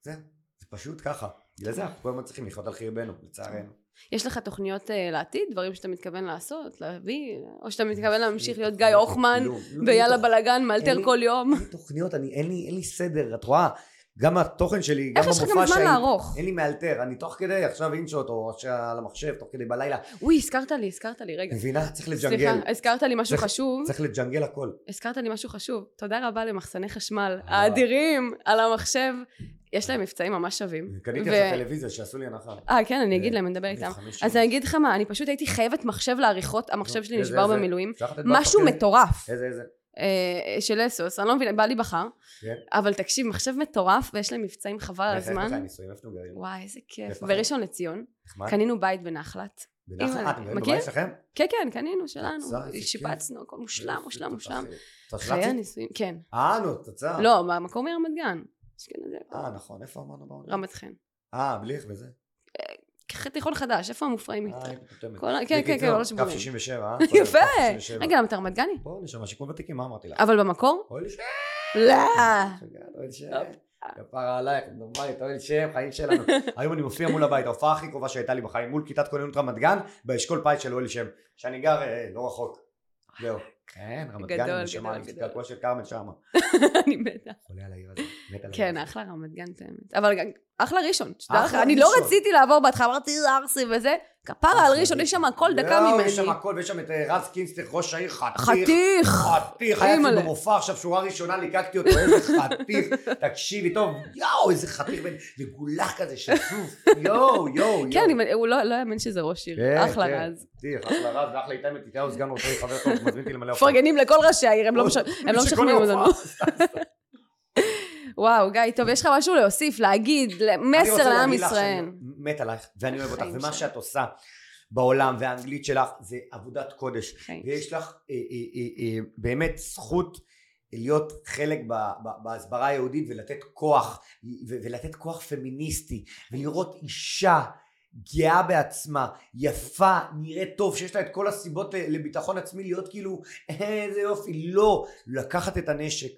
זה, זה פשוט ככה. בגלל זה אנחנו כל הזמן צריכים לחיות על חרבנו, לצערנו. יש לך תוכניות אה, לעתיד? דברים שאתה מתכוון לעשות? להביא? או שאתה מתכוון להמשיך להיות גיא הוחמן לא, לא, ויאללה לא, בלאגן, אין מאלתר כל יום? אין לי תוכניות, אין לי סדר, את רואה? גם התוכן שלי, גם איך יש לך גם זמן לערוך? אין לי מאלתר, אני תוך כדי עכשיו אינשוט או על המחשב, תוך כדי בלילה. אוי, הזכרת לי, הזכרת לי, רגע. מבינה? צריך סליחה, לג'נגל. הזכרת לי משהו חשוב. צריך לג'נגל הכל. הזכרת לי משהו חשוב. תודה רבה למחסני חשמל אה. האדירים על המחשב. יש להם מבצעים ממש שווים. קניתי עכשיו טלוויזיה שעשו לי הנחה. אה, כן, אני אגיד אה, להם, אני אדבר איתם. אז. אני אגיד לך מה, אני פשוט הייתי חייבת מחשב לעריכות, המחשב שלי נשבר? במילואים. משהו? מטורף איזה איזה? אה, של אסוס, אני לא מבינה, בעלי בחר. כן. אבל תקשיב, מחשב מטורף, ויש להם מבצעים חבל על הזמן. וואי, איזה כיף. בראשון לציון? קנינו בית בנחלת. בנחל? אימא'לה, אה, אתם גרים מכיר? כן, כן, קנינו, שלנו. שיפצנו, הכל מושלם, מושלם, מושלם. אחי. חיי? הנישואים, כן. אה, נו, תוצאה. לא, במקור מרמת גן. אה, נכון, איפה אמרנו בעולם? רמת חן. אה, בליך וזה. תיכון חדש, איפה המופרעים אה, יותר? כן, כן, כן, לא שבורים. קו 67, אה? יפה! קו 67. רגע, למה אתה רמת גני? בואו נשמע שיכון ותיקים, מה אמרתי לך? אבל במקור? אוהל שם, לא! אוהל שם. כפרה עלייך, נורמלית, אוהל שם, חיים שלנו. היום אני מופיע מול הבית, ההופעה הכי קרובה שהייתה לי בחיים, מול כיתת כוננות רמת גן, באשכול בית של אוהל שם, שאני גר אה, לא רחוק. זהו. כן, רמת גן, גדול, נשמה, גדול, אני מסתכל של כרמל שמה. אני מתה. חולה על העיר הזאת, מת על כן. אחלה רמת גן, את האמת. אבל אחלה ראשון. אני לא. רציתי לעבור בהתחלה, אמרתי ארסי וזה. כפרה על אחלה ראשון, יש שם ראשון. כל דקה יואו, ממני. יש שם הכל, ויש שם את אה, רז קינסטליך, ראש העיר, חתיך. חתיך! חתיך, היה אצלי. במופע עכשיו שורה ראשונה, ליקקתי אותו, איזה חתיך, תקשיבי טוב, יואו, איזה חתיך, מגולח כזה, שפוף, יואו, יואו, כן, יואו. אני- הוא לא לא האמין שזה ראש עיר. כן, אחלה כן, רז. אחלה רז, ואחלה איתי מתתיהו, סגן ראש העיר, חבר טוב, מזמין אותי למלא הופעה. מפרגנים לכל ראשי העיר, הם לא לא משכנעים אותנו. וואו, גיא, טוב, יש לך משהו להוסיף, להגיד, אני מסר רוצה לעם להגיד לך ישראל. שאני מת עלייך, ואני אוהב אותך, ומה. שאת עושה בעולם, והאנגלית שלך, זה עבודת קודש. ויש לך אה, אה, אה, באמת זכות להיות חלק ב, ב, בהסברה היהודית ולתת כוח, ו- ולתת כוח פמיניסטי, ולראות אישה גאה בעצמה, יפה, נראית טוב, שיש לה את כל הסיבות לביטחון עצמי, להיות כאילו, איזה יופי, לא, לקחת את הנשק.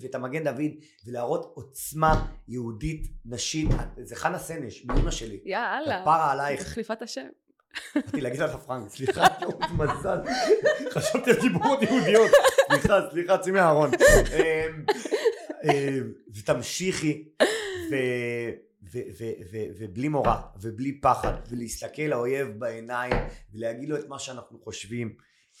ואת המגן דוד ולהראות עוצמה יהודית נשית זה חנה סנש מאמא שלי יאללה. כפרה עלייך החליפת השם. באתי להגיד לך פרנק, סליחה, יום מזל. חשבתי על גיבורות יהודיות. סליחה, סליחה, צאי מהארון. אמ, אמ, ותמשיכי, ובלי מורא, ובלי פחד, ולהסתכל לאויב בעיניים, ולהגיד לו את מה שאנחנו חושבים.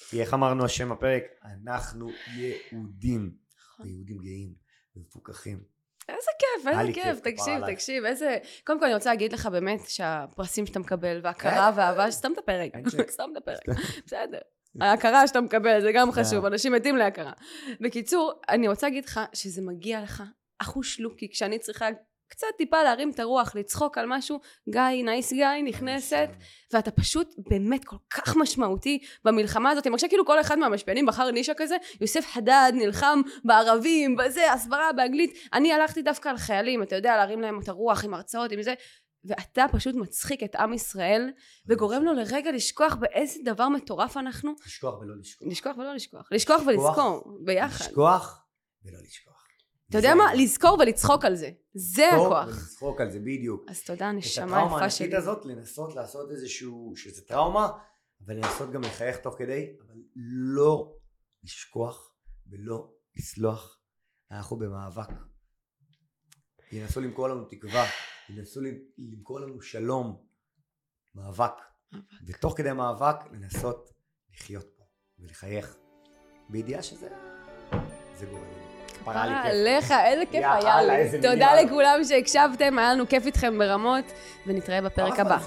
כי איך אמרנו השם הפרק? אנחנו יהודים. ויהודים גאים, ומפוקחים. איזה כיף, איזה כיף, כיף, תקשיב. תקשיב, איזה... קודם כל אני רוצה להגיד לך באמת שהפרסים שאתה מקבל, וההכרה כן. והאהבה, סתם את הפרק. סתם את הפרק, בסדר. ההכרה שאתה מקבל, זה גם חשוב, כן. אנשים מתים להכרה. בקיצור, אני רוצה להגיד לך שזה מגיע לך אחוש לוקי, כשאני צריכה קצת טיפה להרים את הרוח, לצחוק על משהו, גיא, נייס גיא, נכנסת, ואתה פשוט באמת כל כך משמעותי במלחמה הזאת. אני מרגישה כאילו כל אחד מהמשפיענים בחר נישה כזה, יוסף חדד נלחם בערבים, בזה, הסברה באנגלית. אני הלכתי דווקא על חיילים, אתה יודע, להרים להם את הרוח עם הרצאות, עם זה. ואתה פשוט מצחיק את עם ישראל, וגורם לו לרגע לשכוח באיזה דבר מטורף אנחנו. לשכוח ולא לשכוח. לשכוח ולא לשכוח. לשכוח ולזכור, ביחד. לשכוח ולא לשכוח. אתה יודע מה? לזכור ולצחוק על זה. זה לזכור הכוח. ולצחוק על זה בדיוק. אז תודה, את נשמה הטראומה יפה שלי. הזאת, לנסות לעשות איזשהו, שזה טראומה, אבל לנסות גם לחייך תוך כדי, אבל לא לשכוח ולא לסלוח. אנחנו במאבק. ינסו למכור לנו תקווה, ינסו למכור לנו שלום, מאבק. ותוך כדי מאבק לנסות לחיות פה ולחייך, בידיעה שזה זה גורלנו. כפרה לי כיף. עליך, איזה כיף היה לי. תודה. לכולם שהקשבתם, היה לנו כיף איתכם ברמות, ונתראה בפרק הבא.